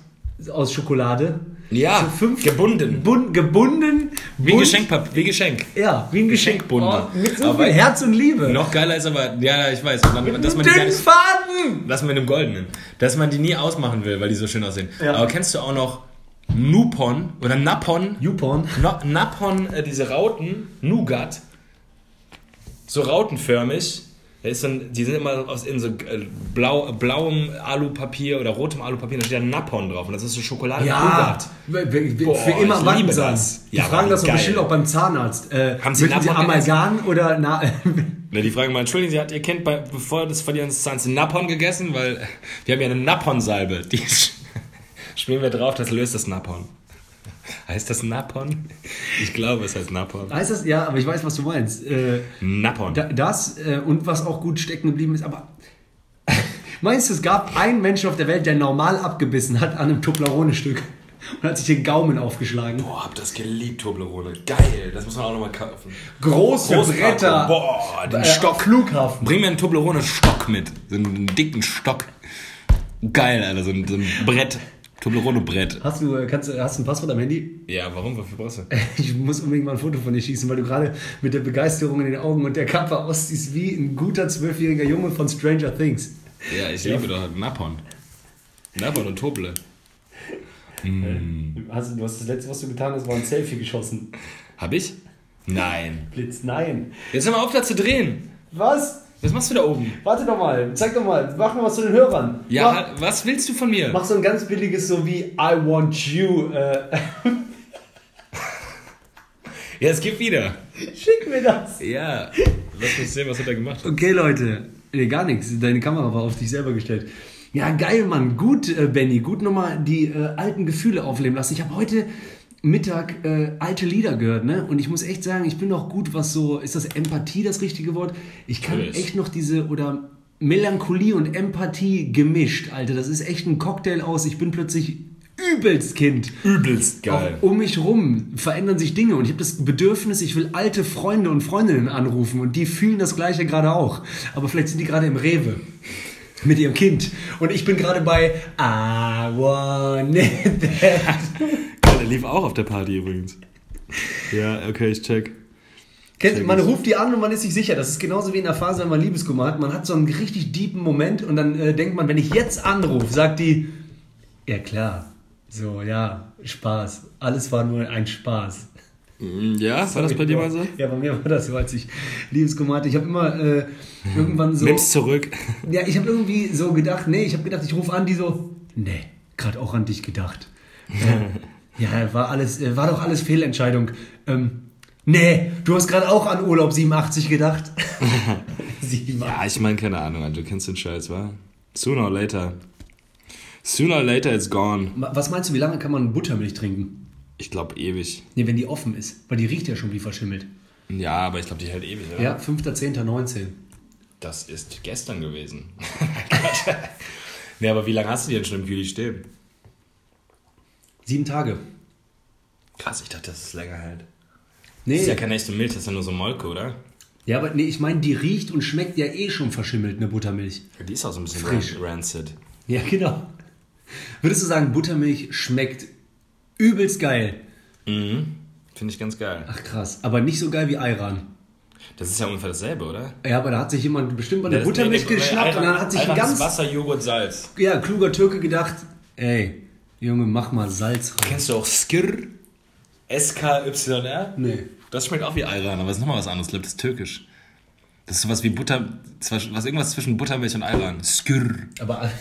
aus Schokolade? Ja, so fünf gebunden. Bun, gebunden. Wie ein. Geschenk, wie Geschenk. Ja, wie ein Geschenk. Geschenkbunden. Oh, mit so Aber- viel Herz und Liebe. Noch geiler ist aber, ja, ich weiß, man, mit dass einem man die gar dünnen nicht, Faden. dass man mit einem goldenen, dass man die nie ausmachen will, weil die so schön aussehen. Ja. Aber kennst du auch noch Nupon oder Napon? YouPorn. No, Napon, äh, diese Rauten, Nougat, so rautenförmig. Ist ein, die sind immer aus in so äh, blau, blauem Alupapier oder rotem Alupapier, da steht ja Napon drauf und das ist so Schokolade Ja, Boah, für immer liebe sein. das. Die Ja, fragen das bestimmt auch beim Zahnarzt. Äh, Haben Sie Sie? Amalgam oder na, [LAUGHS] Ne, die fragen mal, entschuldigen Sie, hat Ihr Kind bei, bevor das Verlieren des Zahns Napon gegessen? Weil wir haben ja eine Napon-Salbe. Die [LAUGHS] sch- schmieren wir drauf, das löst das Napon. [LAUGHS] Heißt das Napon? Ich glaube, es heißt Napon. heißt das? Ja, aber ich weiß, was du meinst. Äh, Napon. da, das äh, und was auch gut stecken geblieben ist, aber [LAUGHS] meinst du, es gab einen Menschen auf der Welt, der normal abgebissen hat an einem Toblerone-Stück und hat sich den Gaumen aufgeschlagen? Boah, hab das geliebt, Toblerone. Geil, das muss man auch nochmal kaufen. Große Großpackung. Bretter. Boah, den Äh, Stock. Flughafen. Bring mir einen Toblerone-Stock mit. So einen dicken Stock. Geil, Alter, so ein, so ein Brett. Toblerone-Brett. Hast du, äh, kannst, du- hast du ein Passwort am Handy? Ja, warum? Wofür brauchst du? [LAUGHS] Ich muss unbedingt mal ein Foto von dir schießen, weil du gerade mit der Begeisterung in den Augen und der Kappe aussiehst wie ein guter zwölfjähriger Junge von Stranger Things. Ja, ich liebe doch Napon. Napon und Toble. Hast, du hast das letzte, was du getan hast, war ein Selfie geschossen. Hab ich? Nein. Blitz, nein. Jetzt hör mal auf, da zu drehen. Was? Was machst du da oben? Warte doch mal, zeig doch mal, mach mal was zu den Hörern. Ja, mach, was willst du von mir? mach so ein ganz billiges, so wie I want you. Äh, [LAUGHS] Ja, es gibt wieder. schick mir das. Ja. Lass mich sehen, was hat er gemacht. Okay, Leute. Nee, gar nichts. Deine Kamera war auf dich selber gestellt. Ja, geil, Mann. Gut, äh, Benny. Gut nochmal die äh, alten Gefühle aufleben lassen. Ich habe heute Mittag äh, alte Lieder gehört, ne? Und ich muss echt sagen, ich bin noch gut, was so, ist das Empathie das richtige Wort? Ich kann Natürlich. echt noch diese, oder Melancholie und Empathie gemischt, Alter. Das ist echt ein Cocktail aus. Ich bin plötzlich übelst Kind. Übelst Auch um mich rum verändern sich Dinge und ich habe das Bedürfnis, ich will alte Freunde und Freundinnen anrufen und die fühlen das Gleiche gerade auch. Aber vielleicht sind die gerade im Rewe mit ihrem Kind und ich bin gerade bei I want that. Lief auch auf der Party übrigens. Ja, okay, ich check. Kennt, man ruft die an und man ist sich sicher. Das ist genauso wie in der Phase, wenn man Liebeskummer hat. Man hat so einen richtig deepen Moment und dann äh, denkt man, wenn ich jetzt anrufe, sagt die, ja klar, so, ja, Spaß. Alles war nur ein Spaß. Ja, war das bei dir mal so? [LAUGHS] Ja, bei mir war das so, als ich Liebeskummer hatte. Ich habe immer äh, irgendwann so. Nimm's zurück. Ja, ich habe irgendwie so gedacht, nee, ich habe gedacht, ich rufe an, die so, nee, gerade auch an dich gedacht. [LAUGHS] Ja, war alles, äh, war doch alles Fehlentscheidung. Ähm, nee, du hast gerade auch an Urlaub 87 gedacht. [LAUGHS] 87. Ja, ich meine, keine Ahnung, du kennst den Scheiß, wa? Sooner or later. Sooner or later it's gone. Was meinst du, wie lange kann man Buttermilch trinken? Ich glaube ewig. Nee, wenn die offen ist, weil die riecht ja schon wie verschimmelt. Ja, aber ich glaube, die hält ewig, oder? Ja, 5.10.19. Das ist gestern gewesen. [LAUGHS] [LAUGHS] nee, aber wie lange hast du die denn schon im Juli stehen? Sieben Tage. Krass, ich dachte, das ist länger halt. Nee, Das ist ja keine echte Milch, das ist ja nur so Molke, oder? ja, aber nee, ich meine, die riecht und schmeckt ja eh schon verschimmelt, eine Buttermilch. Die ist auch so ein bisschen Frisch. rancid. Ja, genau. Würdest du sagen, Buttermilch schmeckt übelst geil? Mhm. Finde ich ganz geil. Ach krass, aber nicht so geil wie Ayran. Das ist ja ungefähr dasselbe, oder? Ja, aber da hat sich jemand bestimmt mal eine Das- Buttermilch nee, geschnappt und dann hat sich ein Ayran ist ganz Wasser, Joghurt, Salz. ja, kluger Türke gedacht, ey, Junge, mach mal Salz rein. Kennst du auch Skir? S-K-Y-R? Nee. Das schmeckt auch wie Ayran, aber es ist nochmal was anderes. Ich glaube, das ist türkisch. Das ist sowas wie Butter, was irgendwas zwischen Buttermilch und Ayran. Skir. Aber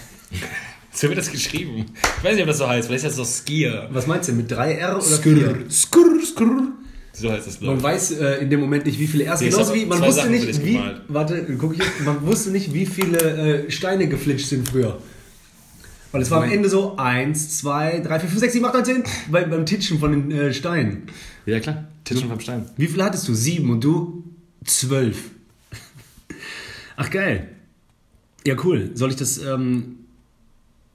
[LAUGHS] So wird das geschrieben. Ich weiß nicht, ob das so heißt. Vielleicht heißt es doch Skier. was meinst du, mit drei R oder Skir. Skir, skir. So heißt glaube Man weiß äh, in dem Moment nicht, wie viele ich Genauso wie man wusste Sachen nicht, wie. gemalt. Warte, guck ich jetzt. Man wusste nicht, wie viele äh, Steine geflitscht sind früher. Weil es war am Ende so 1, 2, 3, 4, 5, 6, 7, 8, 9, 10 bei, beim Titschen von den äh, Steinen. Ja, klar. Titschen vom Stein. Wie viel hattest du? Sieben und du? Zwölf. Ach geil. Ja, cool. Soll ich das. Ähm,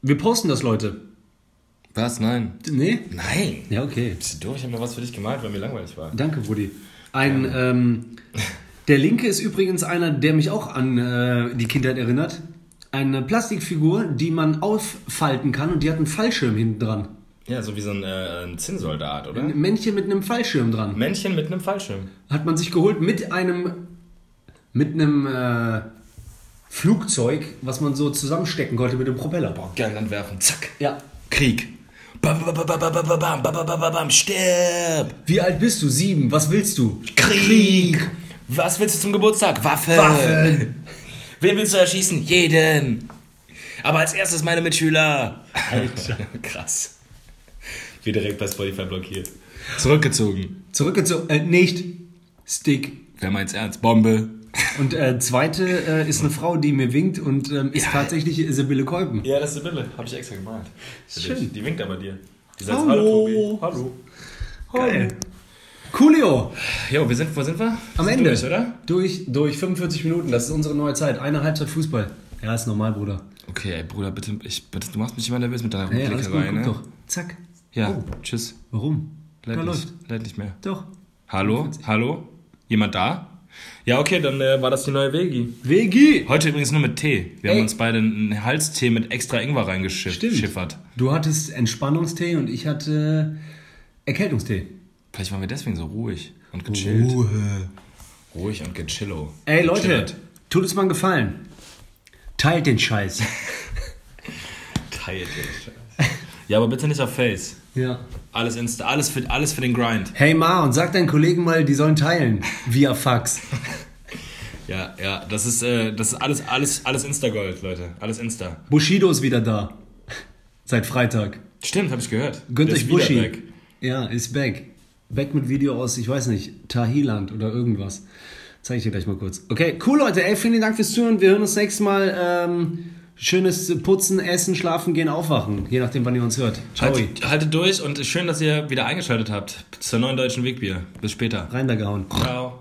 wir posten das, Leute. Was? Nein. Nee? Nein. Ja, okay. Bist du durch? Ich habe mir was für dich gemalt, weil mir langweilig war. Danke, Brudi. Ein, ähm, der Linke ist übrigens einer, der mich auch an äh, die Kindheit erinnert. Eine Plastikfigur, die man auffalten kann und die hat einen Fallschirm hinten dran. Ja, so wie so ein, äh, ein Zinnsoldat, oder? Ein Männchen mit einem Fallschirm dran. Männchen mit einem Fallschirm. Hat man sich geholt mit einem mit einem äh, Flugzeug, was man so zusammenstecken konnte mit dem Propeller. Boah, geil, dann werfen. Zack. Ja. Krieg. Bam, bam, bam, bam, bam, bam, bam, bam, bam, bam, bam, stirb. Wie alt bist du? Sieben. Was willst du? Krieg. Was willst du zum Geburtstag? Waffen. Waffen. Wen willst du erschießen? Jeden. Aber als erstes meine Mitschüler. Alter. [LAUGHS] Krass. Wie direkt bei Spotify blockiert. Zurückgezogen. Zurückgezogen. Äh, nicht. Stick. Wer meint's ernst? Bombe. Und äh, zweite äh, ist eine Frau, die mir winkt und ähm, ist Ja. tatsächlich Sibylle Kolben. Ja, das ist Sibylle. Hab ich extra gemalt. Schön. Die winkt aber dir. Die sagt, "Hallo, Tobi." Hallo. Geil. Coolio. Jo, wir sind, wo sind wir? Am Sind Ende. Durch, oder? Durch, durch 45 Minuten. Das ist unsere neue Zeit. Eine Halbzeit Fußball. Ja, ist normal, Bruder. Okay, ey, Bruder, bitte, ich, bitte, du machst mich immer nervös mit deiner Ja, alles gut. Rückblickerei, Guck ne? doch. Zack. Ja, Oh. tschüss. Warum? Leid da nicht, läuft. leid nicht mehr. Doch. Hallo? Hallo? Jemand da? Ja, okay, dann äh, war das die neue Vegi. Vegi. Heute übrigens nur mit Tee. Wir Ey. haben uns beide einen Halstee mit extra Ingwer reingeschiffert. Du hattest Entspannungstee und ich hatte Erkältungstee. Vielleicht waren wir deswegen so ruhig und gechillt. Ruhig und gechillo. Ey Leute, Gechillert. tut es mal einen Gefallen. Teilt den Scheiß. [LAUGHS] Teilt den Scheiß. Ja, aber bitte nicht auf Face. ja. Alles Insta, alles für, alles für den Grind. Hey Ma, und sag deinen Kollegen mal, die sollen teilen. Via Fax. [LAUGHS] Ja, ja, das ist, äh, das ist alles, alles, alles Insta-Gold, Leute. Alles Insta. Bushido ist wieder da. Seit Freitag. Stimmt, habe ich gehört. Gönnt Der euch ist wieder Buschi. back. Ja, ist back. Back mit Video aus, ich weiß nicht, Tahiland oder irgendwas. Zeige ich dir gleich mal kurz. Okay, cool Leute, ey, vielen Dank fürs Zuhören. Wir hören uns nächstes Mal. Ähm, schönes Putzen, Essen, Schlafen, gehen, aufwachen. Je nachdem, wann ihr uns hört. Ciao. Halt, haltet durch und schön, dass ihr wieder eingeschaltet habt zur neuen deutschen Wegbier. Bis später. Rein da gehauen. Ciao.